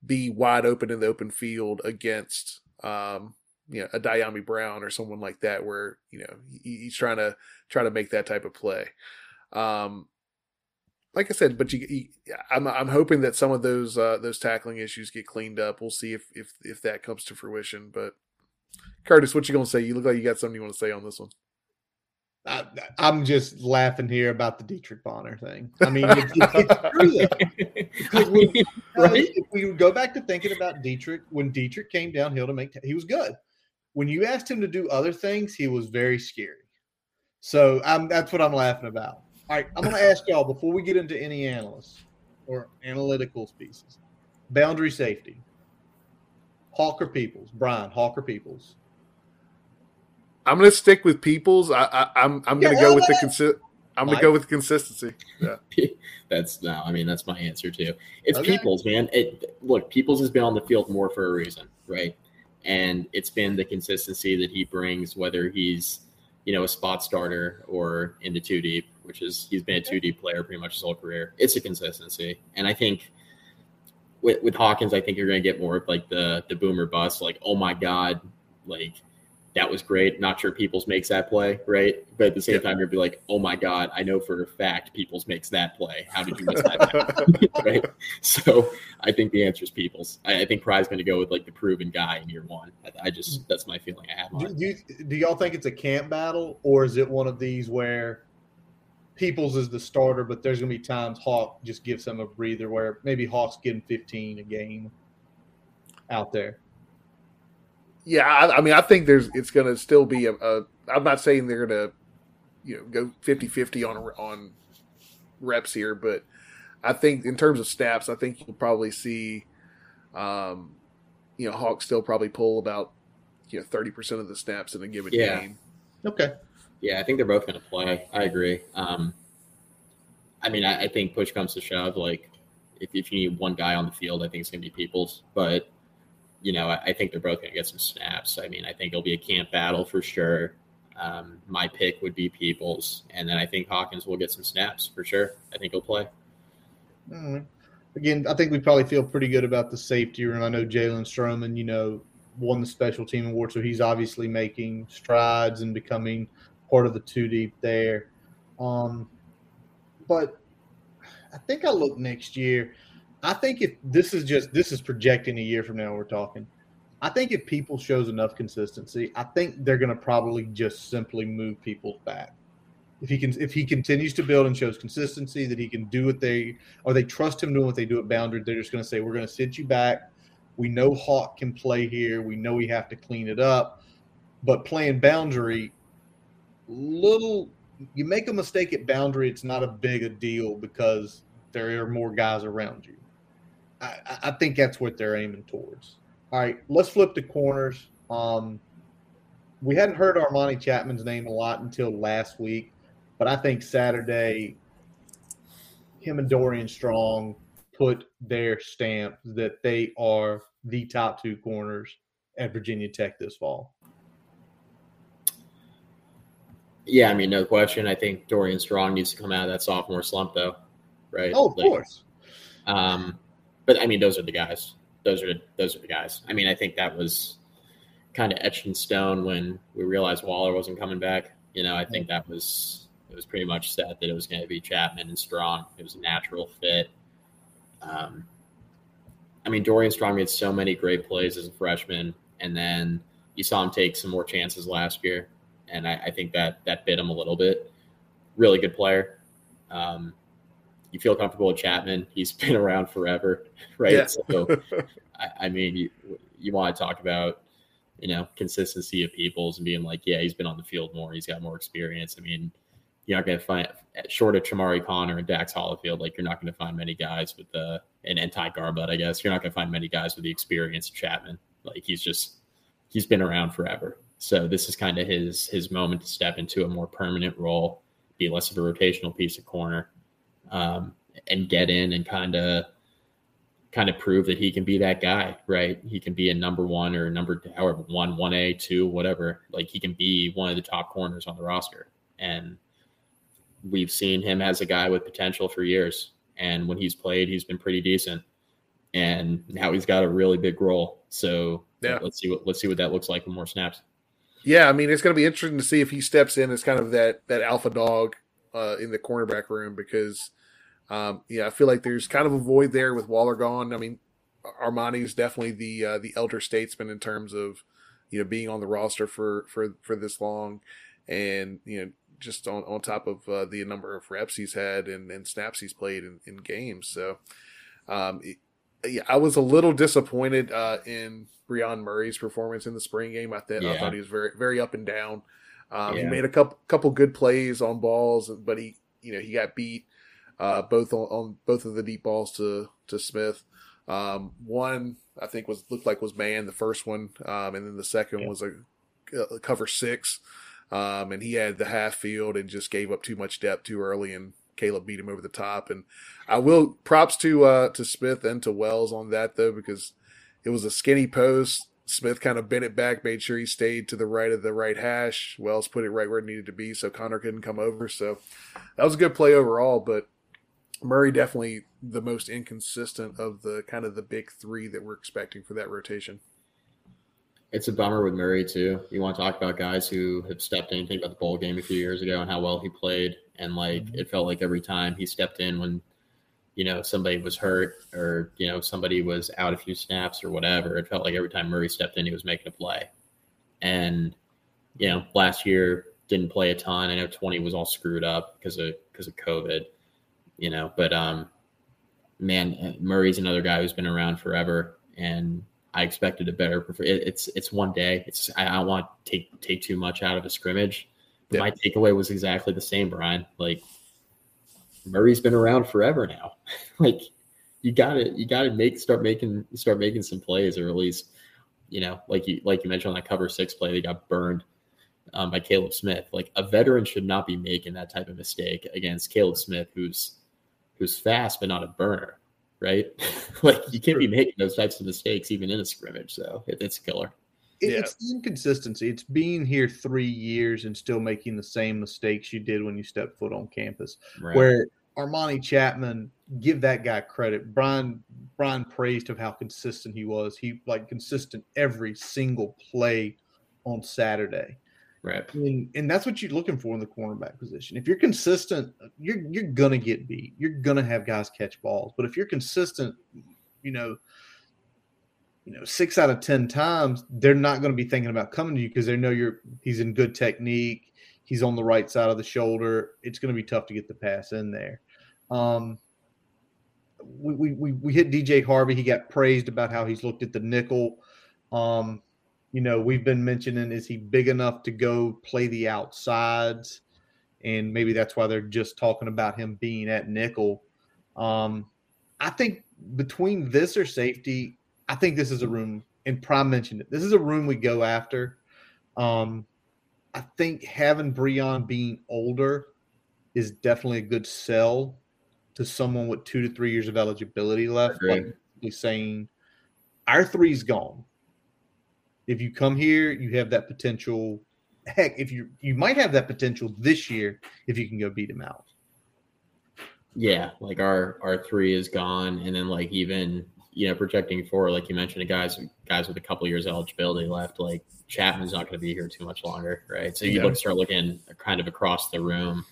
be wide open in the open field against um, you know a Dyami Brown or someone like that, where you know he, he's trying to try to make that type of play. Um, like I said, but you, you, I'm I'm hoping that some of those uh, those tackling issues get cleaned up. We'll see if if if that comes to fruition. But Curtis, what you gonna say? You look like you got something you want to say on this one. I, am just laughing here about the Dietrich Bonner thing. I mean, it's, it's true right? if we go back to thinking about Dietrich, when Dietrich came downhill to make, t- he was good. When you asked him to do other things, he was very scary. So I'm, that's what I'm laughing about. All right, I'm going to ask y'all before we get into any analysts or analytical pieces. Boundary safety. Hawker Peoples, Brian Hawker Peoples. I'm going to stick with Peoples. I, I, am I'm, I'm going to go with the consi- I'm going to go with consistency. Yeah. that's no. I mean, that's my answer too. It's okay. Peoples, man. It look, Peoples has been on the field more for a reason, right? And it's been the consistency that he brings, whether he's you know a spot starter or in the two deep, which is he's been a two deep player pretty much his whole career. It's a consistency, and I think with, with Hawkins, I think you're going to get more of like the the boomer bust, like oh my god, like that was great. Not sure Peoples makes that play, right? But at the same time, you'd be like, oh my God, I know for a fact Peoples makes that play. How did you miss that? right? So I think the answer is Peoples. I, I think Pry's going to go with like the proven guy in year one. I, I just, mm. that's my feeling I have on do, you, do y'all think it's a camp battle or is it one of these where Peoples is the starter, but there's going to be times Hawk just gives him a breather where maybe Hawk's getting 15 a game out there? Yeah, I, I, mean, I think there's it's going to still be a, a. I'm not saying they're going to, you know, go 50-50 on on reps here, but I think in terms of snaps, I think you'll probably see, um, you know, Hawks still probably pull about you know thirty percent of the snaps in a given yeah. game. Okay. Yeah, I think they're both going to play. I agree. Um, I mean, I, I, think push comes to shove. Like, if, if you need one guy on the field, I think it's going to be Peoples. But you know, I, I think they're both going to get some snaps. I mean, I think it'll be a camp battle for sure. Um, my pick would be Peoples, and then I think Hawkins will get some snaps for sure. I think he'll play. Mm-hmm. Again, I think we probably feel pretty good about the safety room. I know Jalen Stroman, you know, won the special team award, so he's obviously making strides and becoming part of the two deep there. Um, but I think I look next year. I think if this is just this is projecting a year from now, we're talking. I think if people shows enough consistency, I think they're going to probably just simply move people back. If he can, if he continues to build and shows consistency that he can do what they or they trust him doing what they do at boundary, they're just going to say we're going to sit you back. We know Hawk can play here. We know we have to clean it up, but playing boundary, little you make a mistake at boundary, it's not a big a deal because there are more guys around you. I, I think that's what they're aiming towards. All right, let's flip the corners. Um, we hadn't heard Armani Chapman's name a lot until last week, but I think Saturday, him and Dorian Strong put their stamp that they are the top two corners at Virginia Tech this fall. Yeah, I mean, no question. I think Dorian Strong needs to come out of that sophomore slump, though, right? Oh, of like, course. Um, but I mean, those are the guys. Those are those are the guys. I mean, I think that was kind of etched in stone when we realized Waller wasn't coming back. You know, I think that was it was pretty much set that it was going to be Chapman and Strong. It was a natural fit. Um, I mean, Dorian Strong made so many great plays as a freshman, and then you saw him take some more chances last year, and I, I think that that bit him a little bit. Really good player. Um, you feel comfortable with Chapman. He's been around forever, right? Yeah. So, I, I, mean, you, you want to talk about, you know, consistency of peoples and being like, yeah, he's been on the field more. He's got more experience. I mean, you're not going to find, short of Chamarri Conner and Dax Hollifield, like you're not going to find many guys with the, and, and Ty Garbutt, I guess, you're not going to find many guys with the experience of Chapman. Like he's just he's been around forever. So this is kind of his his moment to step into a more permanent role, be less of a rotational piece of corner, um, and get in and kind of kind of prove that he can be that guy, right? He can be a number one or number however one, one A, two, whatever. Like he can be one of the top corners on the roster. And we've seen him as a guy with potential for years. And when he's played, he's been pretty decent. And now he's got a really big role. So yeah. let's see what let's see what that looks like with more snaps. Yeah, I mean it's going to be interesting to see if he steps in as kind of that that alpha dog uh, in the cornerback room because um, yeah, I feel like there's kind of a void there with Waller gone. I mean, Armani is definitely the uh, the elder statesman in terms of you know being on the roster for for for this long, and you know just on on top of uh, the number of reps he's had and, and snaps he's played in, in games. So, um, it, yeah, I was a little disappointed uh, in Brion Murray's performance in the spring game. I, th- yeah. I thought he was very very up and down. Um, yeah. He made a couple couple good plays on balls, but he you know he got beat uh, both on, on, both of the deep balls to to Smith. Um, one I think was looked like was man the first one, um, and then the second yeah. was a, a, cover six, um, and he had the half field and just gave up too much depth too early, and Caleb beat him over the top. And I will props to uh, to Smith and to Wells on that though because it was a skinny post. Smith kind of bent it back, made sure he stayed to the right of the right hash. Wells put it right where it needed to be, so Connor couldn't come over. So that was a good play overall. But Murray definitely the most inconsistent of the kind of the big three that we're expecting for that rotation. It's a bummer with Murray too. You want to talk about guys who have stepped in. Think about the bowl game a few years ago and how well he played, and like mm-hmm. it felt like every time he stepped in when you know somebody was hurt or you know somebody was out a few snaps or whatever, it felt like every time Murray stepped in, he was making a play. And you know, last year didn't play a ton. I know twenty was all screwed up because of because of COVID you know. But um, man, uh, Murray's another guy who's been around forever, and I expected a better. It's it's one day. It's I don't want to take take too much out of a scrimmage. But yeah. my takeaway was exactly the same, Brian. Like Murray's been around forever now. like you got to you got to make start making start making some plays, or at least you know, like you like you mentioned on that cover six play, they got burned um, by Caleb Smith. Like a veteran should not be making that type of mistake against Caleb Smith, who's who's fast but not a burner, right? like you can't be making those types of mistakes even in a scrimmage. So it, it's killer. It, yeah. It's inconsistency. It's being here three years and still making the same mistakes you did when you stepped foot on campus. Right. Where Armani Chapman, give that guy credit. Brian Brian praised of how consistent he was. He like consistent every single play on Saturday. Right. And, and that's what you're looking for in the cornerback position. If you're consistent, you're you're gonna get beat. You're gonna have guys catch balls. But if you're consistent, you know, you know, six out of ten times, they're not to be thinking about coming to you because they know you're he's in good technique. He's on the right side of the shoulder. It's to be tough to get the pass in there. Um, we, we, we hit DJ Harvey. He got praised about how he's looked at the nickel. Um, you know, we've been mentioning is he big enough to go play the outsides? And maybe that's why they're just talking about him being at nickel. Um, I think between this or safety, I think this is a room, and Prime mentioned it. This is a room we go after. Um, I think having Brion being older is definitely a good sell to someone with two to three years of eligibility left. Like saying, our three's gone if you come here, you have that potential. Heck, if you you might have that potential this year if you can go beat them out. Yeah, like our our three is gone, and then like even you know projecting forward, like you mentioned, guys guys with a couple years eligibility left, like Chapman's not going to be here too much longer, right? So you yeah. look start looking kind of across the room.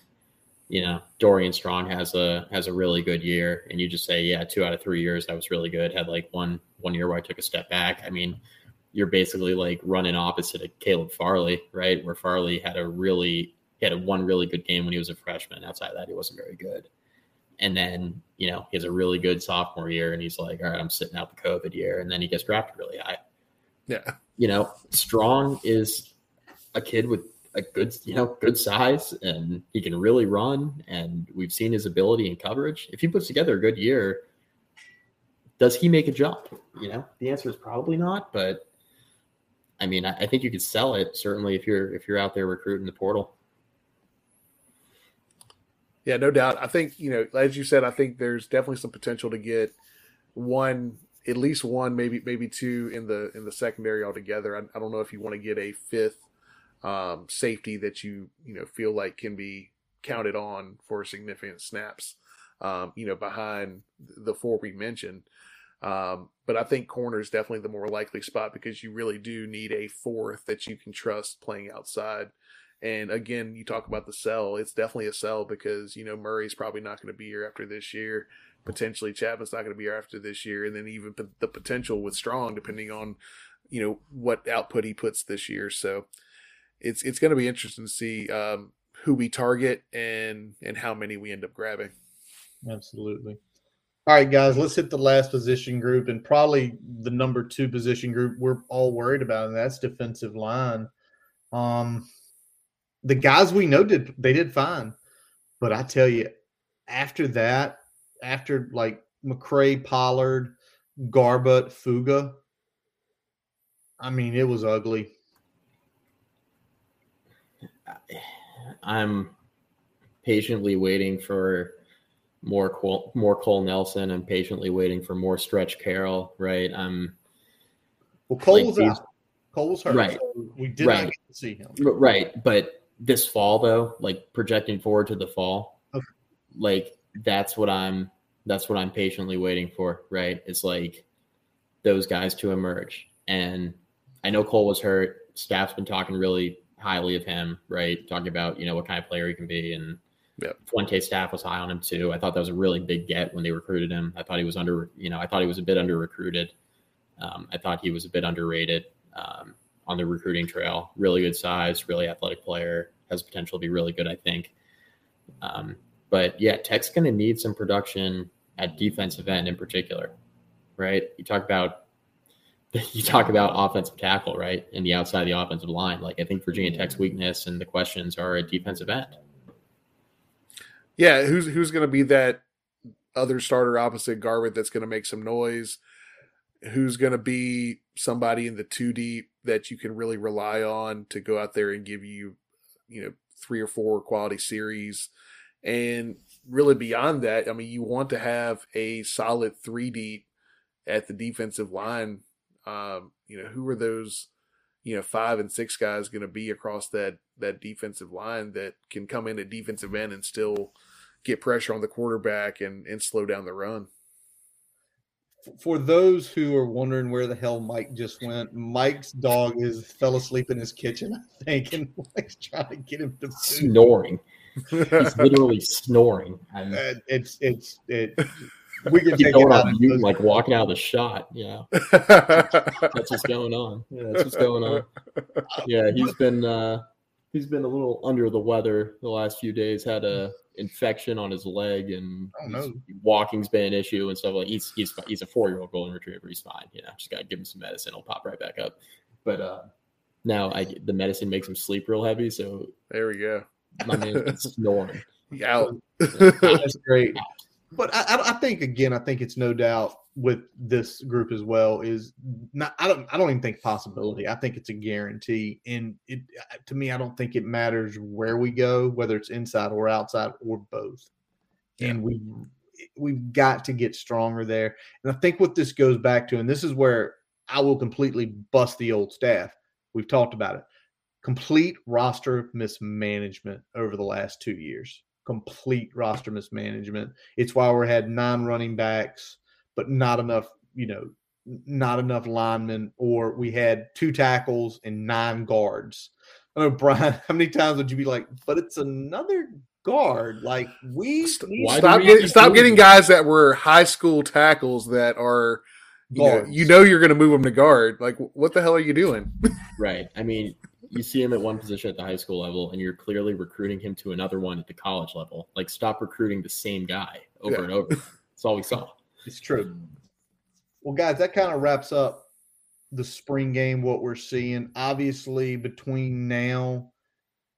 You know, Dorian Strong has a has a really good year, and you just say, yeah, two out of three years that was really good. Had like one one year where I took a step back. I mean, you're basically like running opposite of Caleb Farley, right? Where Farley had a really he had a one really good game when he was a freshman. Outside of that, he wasn't very good. And then, you know, he has a really good sophomore year and he's like, all right, I'm sitting out the COVID year. And then he gets drafted really high. Yeah. You know, Strong is a kid with a good, you know, good size and he can really run. And we've seen his ability in coverage. If he puts together a good year, does he make a jump? You know, the answer is probably not, but I mean, I, I think you could sell it certainly if you're if you're out there recruiting the portal. Yeah, no doubt. I think you know, as you said, I think there's definitely some potential to get one, at least one, maybe maybe two in the in the secondary altogether. I, I don't know if you want to get a fifth um, safety that you you know feel like can be counted on for significant snaps. Um, you know, behind the four we mentioned. Um, but I think corner is definitely the more likely spot because you really do need a fourth that you can trust playing outside. And again, you talk about the sell. It's definitely a sell because you know Murray's probably not going to be here after this year. Potentially Chatman's not going to be here after this year, and then even the potential with Strong, depending on you know what output he puts this year. So it's it's going to be interesting to see um, who we target and and how many we end up grabbing. Absolutely. All right, guys, let's hit the last position group and probably the number two position group we're all worried about, and that's defensive line. Um, the guys we know did they did fine, but I tell you, after that, after like McCray, Pollard, Garbutt, Fuga, I mean, it was ugly. I'm patiently waiting for more Cole, more Cole Nelson. I'm patiently waiting for more Stretch Carroll. Right. I'm. Well, Cole like was out. Cole was hurt. Right. So we did right. not get to see him. Right, but this fall though, like projecting forward to the fall, okay. like that's what I'm. That's what I'm patiently waiting for. Right. It's like those guys to emerge, and I know Cole was hurt. Staff's been talking really highly of him, right? Talking about you know what kind of player he can be, and yeah. Fuente staff was high on him too. I thought that was a really big get when they recruited him. I thought he was under, you know, I thought he was a bit under recruited. Um, I thought he was a bit underrated um, on the recruiting trail. Really good size, really athletic player, has potential to be really good, I think. Um, but yeah, Tech's going to need some production at defensive end in particular, right? You talk about you talk about offensive tackle, right, and the outside of the offensive line. Like I think Virginia Tech's weakness and the questions are at defensive end. Yeah, who's who's going to be that other starter opposite Garbutt that's going to make some noise? Who's going to be somebody in the two deep that you can really rely on to go out there and give you, you know, three or four quality series, and really beyond that, I mean, you want to have a solid three deep at the defensive line. Um, you know, who are those? You know five and six guys going to be across that that defensive line that can come in at defensive end and still get pressure on the quarterback and and slow down the run. For those who are wondering where the hell Mike just went, Mike's dog is fell asleep in his kitchen, I think, and Mike's trying to get him to snoring. He's literally snoring. Uh, it's it's it we can take it out you, like walking out of the shot. Yeah, that's what's going on. Yeah, that's what's going on. Yeah, he's been uh, he's been a little under the weather the last few days. Had a infection on his leg, and oh, walking's been an issue and stuff. Like he's he's he's a four year old golden retriever. He's fine. You know, just gotta give him some medicine. He'll pop right back up. But uh, now I the medicine makes him sleep real heavy. So there we go. My man's snoring. Out. That's great but I, I think again, I think it's no doubt with this group as well is not. I don't. I don't even think possibility. I think it's a guarantee. And it to me, I don't think it matters where we go, whether it's inside or outside or both. Yeah. And we we've got to get stronger there. And I think what this goes back to, and this is where I will completely bust the old staff. We've talked about it. Complete roster mismanagement over the last two years complete roster mismanagement. It's why we had nine running backs, but not enough, you know, not enough linemen, or we had two tackles and nine guards. I know, Brian, how many times would you be like, but it's another guard? Like we stop, get, stop getting guys that were high school tackles that are you know, you know you're going to move them to guard. Like, what the hell are you doing? right. I mean, you see him at one position at the high school level and you're clearly recruiting him to another one at the college level. Like stop recruiting the same guy over yeah. and over. That's all we saw. It's true. Well, guys, that kind of wraps up the spring game, what we're seeing. Obviously, between now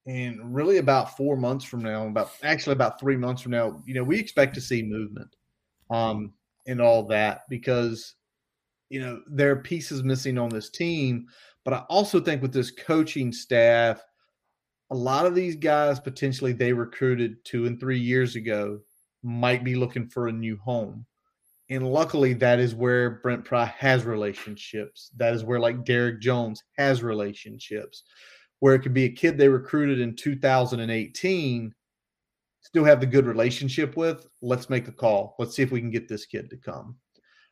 and really about four months from now, about actually about three months from now, you know, we expect to see movement um and all that because you know, there are pieces missing on this team. But I also think with this coaching staff, a lot of these guys potentially they recruited two and three years ago might be looking for a new home. And luckily, that is where Brent Pry has relationships. That is where, like Derek Jones, has relationships. Where it could be a kid they recruited in 2018, still have the good relationship with. Let's make a call. Let's see if we can get this kid to come.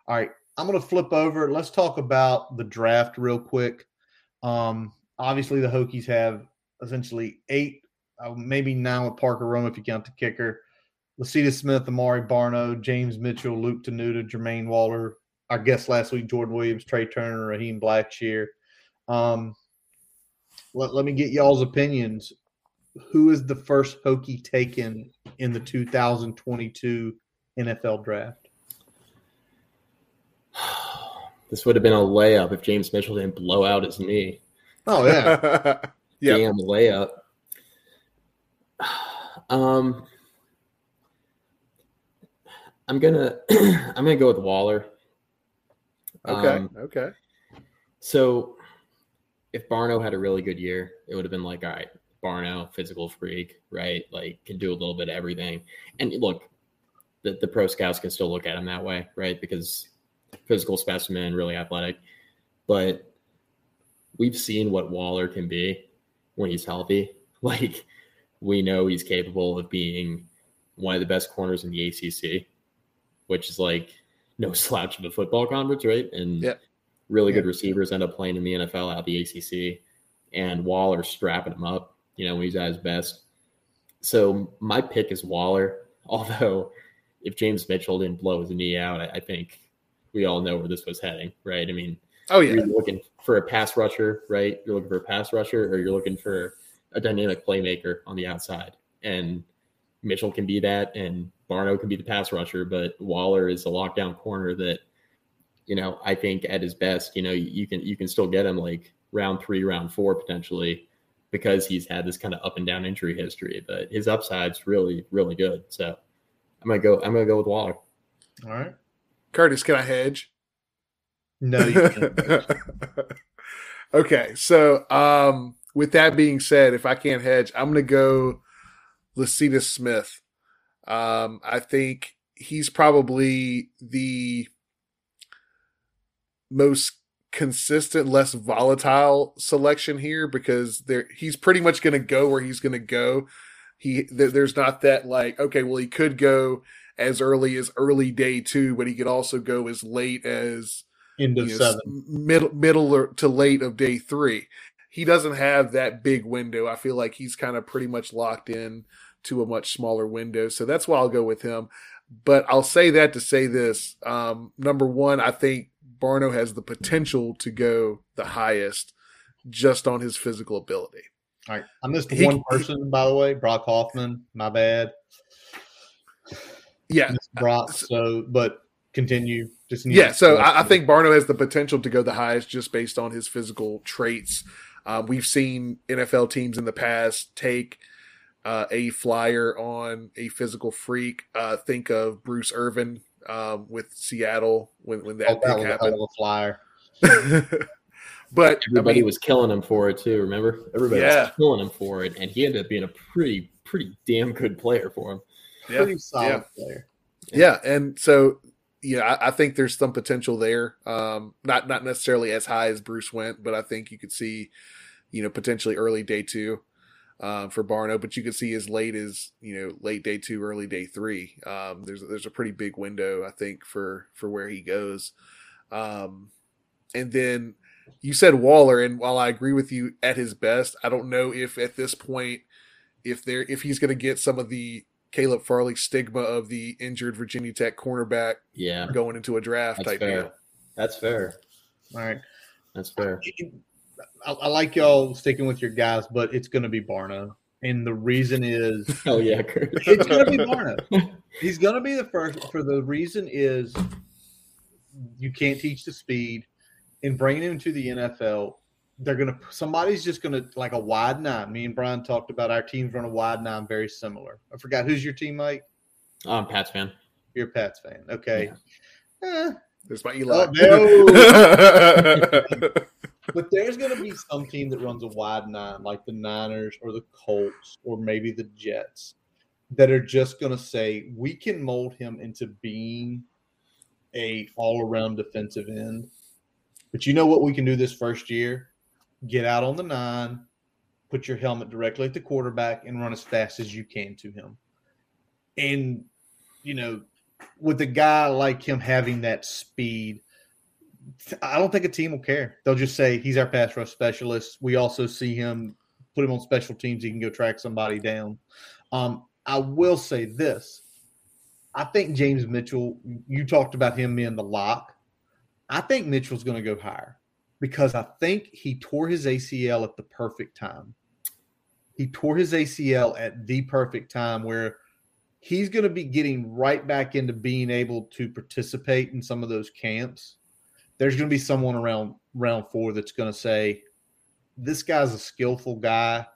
All right. I'm going to flip over. Let's talk about the draft real quick. Um, obviously, the Hokies have essentially eight, uh, maybe nine with Parker Romo if you count the kicker. Lecitus Smith, Amare Barno, James Mitchell, Luke Tenuta, Jermaine Waller, our guest last week, Jordan Williams, Trey Turner, Raheem Blackshear. Um, let, let me get y'all's opinions. Who is the first Hokie taken in the 2022 NFL draft? This would have been a layup if James Mitchell didn't blow out his knee. Oh yeah, yeah. Damn layup. Um, I'm gonna I'm gonna go with Waller. Okay. Um, okay. so if Barno had a really good year, it would have been like, all right, Barno, physical freak, right? Like can do a little bit of everything. And look, the, the pro scouts can still look at him that way, right? Because physical specimen, really athletic. But we've seen what Waller can be when he's healthy. Like we know he's capable of being one of the best corners in the ACC, which is like no slouch of a football conference, right? And Yeah. really Yeah. good receivers end up playing in the NFL out of the ACC, and Waller strapping him up, you know, when he's at his best. So my pick is Waller. Although, if James Mitchell didn't blow his knee out, I, I think we all know where this was heading, right? I mean, Oh yeah. you're looking for a pass rusher, right? You're looking for a pass rusher, or you're looking for a dynamic playmaker on the outside. And Mitchell can be that, and Barno can be the pass rusher, but Waller is a lockdown corner that, you know, I think at his best, you know, you can you can still get him like round three, round four potentially, because he's had this kind of up and down injury history. But his upside's really, really good. So I'm gonna go. I'm gonna go with Waller. all right. Curtis, can I hedge? No, you can't. okay, so um, with that being said, if I can't hedge, I'm going to go Lecitus Smith. Um, I think he's probably the most consistent, less volatile selection here because there he's pretty much going to go where he's going to go. He there, there's not that like okay, well he could go as early as early day two, but he could also go as late as End of you know, seven. middle middle or to late of day three. He doesn't have that big window. I feel like he's kind of pretty much locked in to a much smaller window. So that's why I'll go with him. But I'll say that to say this. Um, number one, I think Barno has the potential to go the highest just on his physical ability. All right. I missed He- one person, by the way, Brock Hoffman. My bad. Yeah. Missed Brock. So, but continue. Just need Yeah, so I, I think Barno has the potential to go the highest just based on his physical traits. Um, we've seen NFL teams in the past take uh, a flyer on a physical freak. Uh, think of Bruce Irvin um, with Seattle when, when Oh, that, that was happened. of a flyer. but I Everybody mean, was killing him for it too. Remember, everybody Yeah. was killing him for it, and he ended up being a pretty, pretty damn good player for him. Yeah, Pretty solid yeah. player. Yeah, and so yeah, I, I think there's some potential there. Um, not not necessarily as high as Bruce went, but I think you could see, you know, potentially early day two um, for Barno, but you could see as late as you know late day two, early day three. Um, there's there's a pretty big window I think for for where he goes. Um, and then you said Waller, and while I agree with you at his best, I don't know if at this point if there if he's going to get some of the Caleb Farley stigma of the injured Virginia Tech cornerback Yeah, going into a draft that's type fair. deal. That's fair. All right. That's fair. I, I like y'all sticking with your guys, but it's going to be Barno. And the reason is Oh yeah, Kurt. it's going to be Barno. He's going to be the first. For the reason is you can't teach the speed. And bringing him to the NFL, they're going to somebody's just going to like a wide nine. Me and Brian talked about our teams run a wide nine, very similar. I forgot who's your teammate. I'm Pat's fan. You're a Pats fan, okay? Eh, There's my Eli. Oh, but there's going to be some team that runs a wide nine, like the Niners or the Colts or maybe the Jets, that are just going to say we can mold him into being a all around defensive end. But you know what we can do this first year? Get out on the nine, put your helmet directly at the quarterback, and run as fast as you can to him. And you know, with a guy like him having that speed, I don't think a team will care. They'll just say he's our pass rush specialist. We also see him put him on special teams. He can go track somebody down. Um, I will say this. I think James Mitchell, you talked about him being the lock. I think Mitchell's going to go higher because I think he tore his ACL at the perfect time. He tore his ACL at the perfect time where he's going to be getting right back into being able to participate in some of those camps. There's going to be someone around round four that's going to say, This guy's a skillful guy.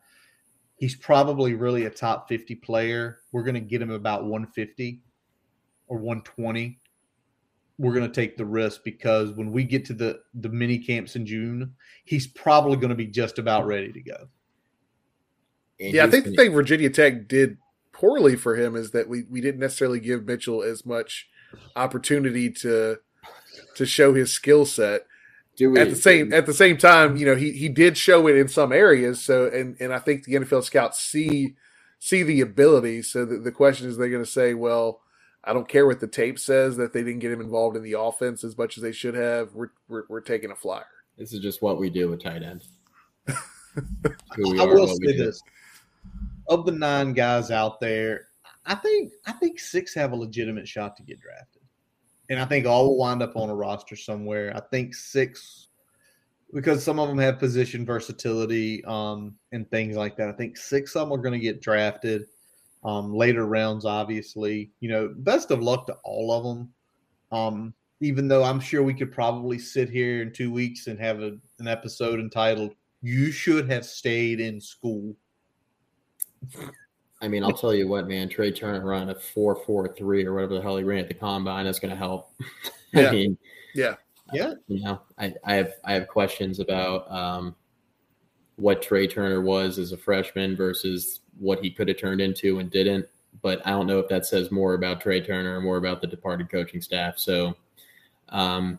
He's probably really a top 50 player. We're going to get him about 150 or 120. We're going to take the risk because when we get to the, the mini camps in June, he's probably going to be just about ready to go. And yeah, I think the thing Virginia Tech did poorly for him is that we, we didn't necessarily give Mitchell as much opportunity to to show his skill set. At the same at the same time, you know, he he did show it in some areas. So and and I think the NFL scouts see see the ability. So the, the question is, they're going to say, well, I don't care what the tape says that they didn't get him involved in the offense as much as they should have. We're we're, we're taking a flyer. This is just what we do with tight end. I will say this: of the nine guys out there, I think I think six have a legitimate shot to get drafted, and I think all will wind up on a roster somewhere. I think six, because some of them have position versatility um, and things like that. I think six of them are going to get drafted um, later rounds. Obviously, you know, best of luck to all of them. Um, even though I'm sure we could probably sit here in two weeks and have a, an episode entitled "You Should Have Stayed in School." I mean, I'll tell you what, man. Trey Turner run a four four three or whatever the hell he ran at the combine. That's going to help. Yeah. I mean, yeah, yeah. You know, I, I have I have questions about um, what Trey Turner was as a freshman versus what he could have turned into and didn't. But I don't know if that says more about Trey Turner or more about the departed coaching staff. So, um,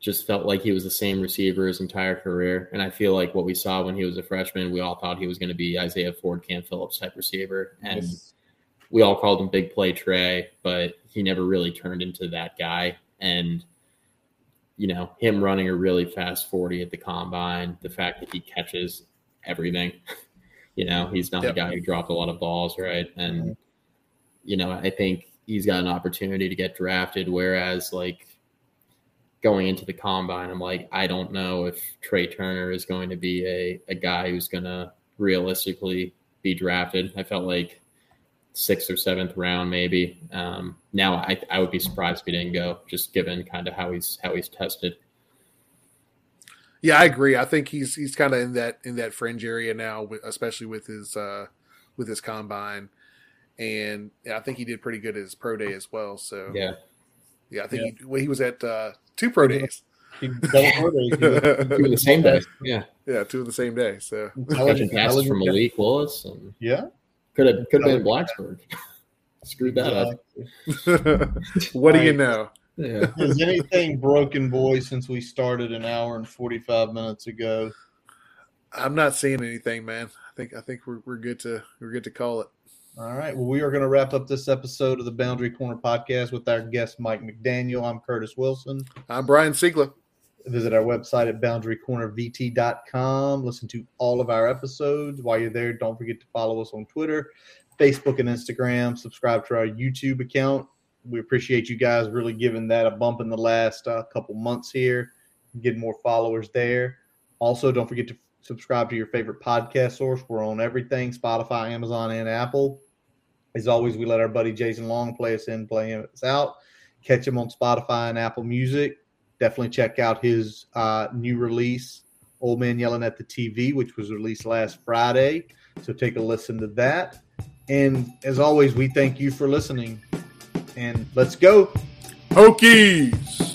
just felt like he was the same receiver his entire career. And I feel like what we saw when he was a freshman, we all thought he was going to be Isaiah Ford, Cam Phillips type receiver. And yes. we all called him Big Play Trey, but he never really turned into that guy. And, you know, him running a really fast 40 at the combine, the fact that he catches everything, you know, he's not yep. a guy who dropped a lot of balls, right? And, you know, I think he's got an opportunity to get drafted, whereas, like, going into the combine, I'm like, I don't know if Trey Turner is going to be a, a guy who's going to realistically be drafted. I felt like sixth or seventh round, maybe. Um, now I, I would be surprised if he didn't go, just given kind of how he's how he's tested. Yeah, I agree. I think he's he's kind of in that in that fringe area now, especially with his uh, with his combine, and yeah, I think he did pretty good at his pro day as well. So yeah, yeah, I think yeah. He, well, he was at uh, two pro days. two in the same day. Yeah, yeah, two in the same day. So catching passes from Malik Willis. And yeah, could have could have been Blacksburg. Screwed that up. what do you know? Yeah. Has anything broken, boys, since we started an hour and forty five minutes ago? I'm not seeing anything, man. I think I think we're we're good to we're good to call it. All right. Well, we are going to wrap up this episode of the Boundary Corner podcast with our guest, Mike McDaniel. I'm Curtis Wilson. I'm Brian Siegler. Visit our website at boundarycornervt.com. Listen to all of our episodes. While you're there, don't forget to follow us on Twitter, Facebook, and Instagram. Subscribe to our YouTube account. We appreciate you guys really giving that a bump in the last uh, couple months here, getting more followers there. Also, don't forget to subscribe to your favorite podcast source. We're on everything Spotify, Amazon, and Apple. As always, we let our buddy Jason Long play us in, play us out. Catch him on Spotify and Apple Music. Definitely check out his uh, new release, Old Man Yelling at the TV, which was released last Friday. So take a listen to that. And as always, we thank you for listening. And let's go. Hokies.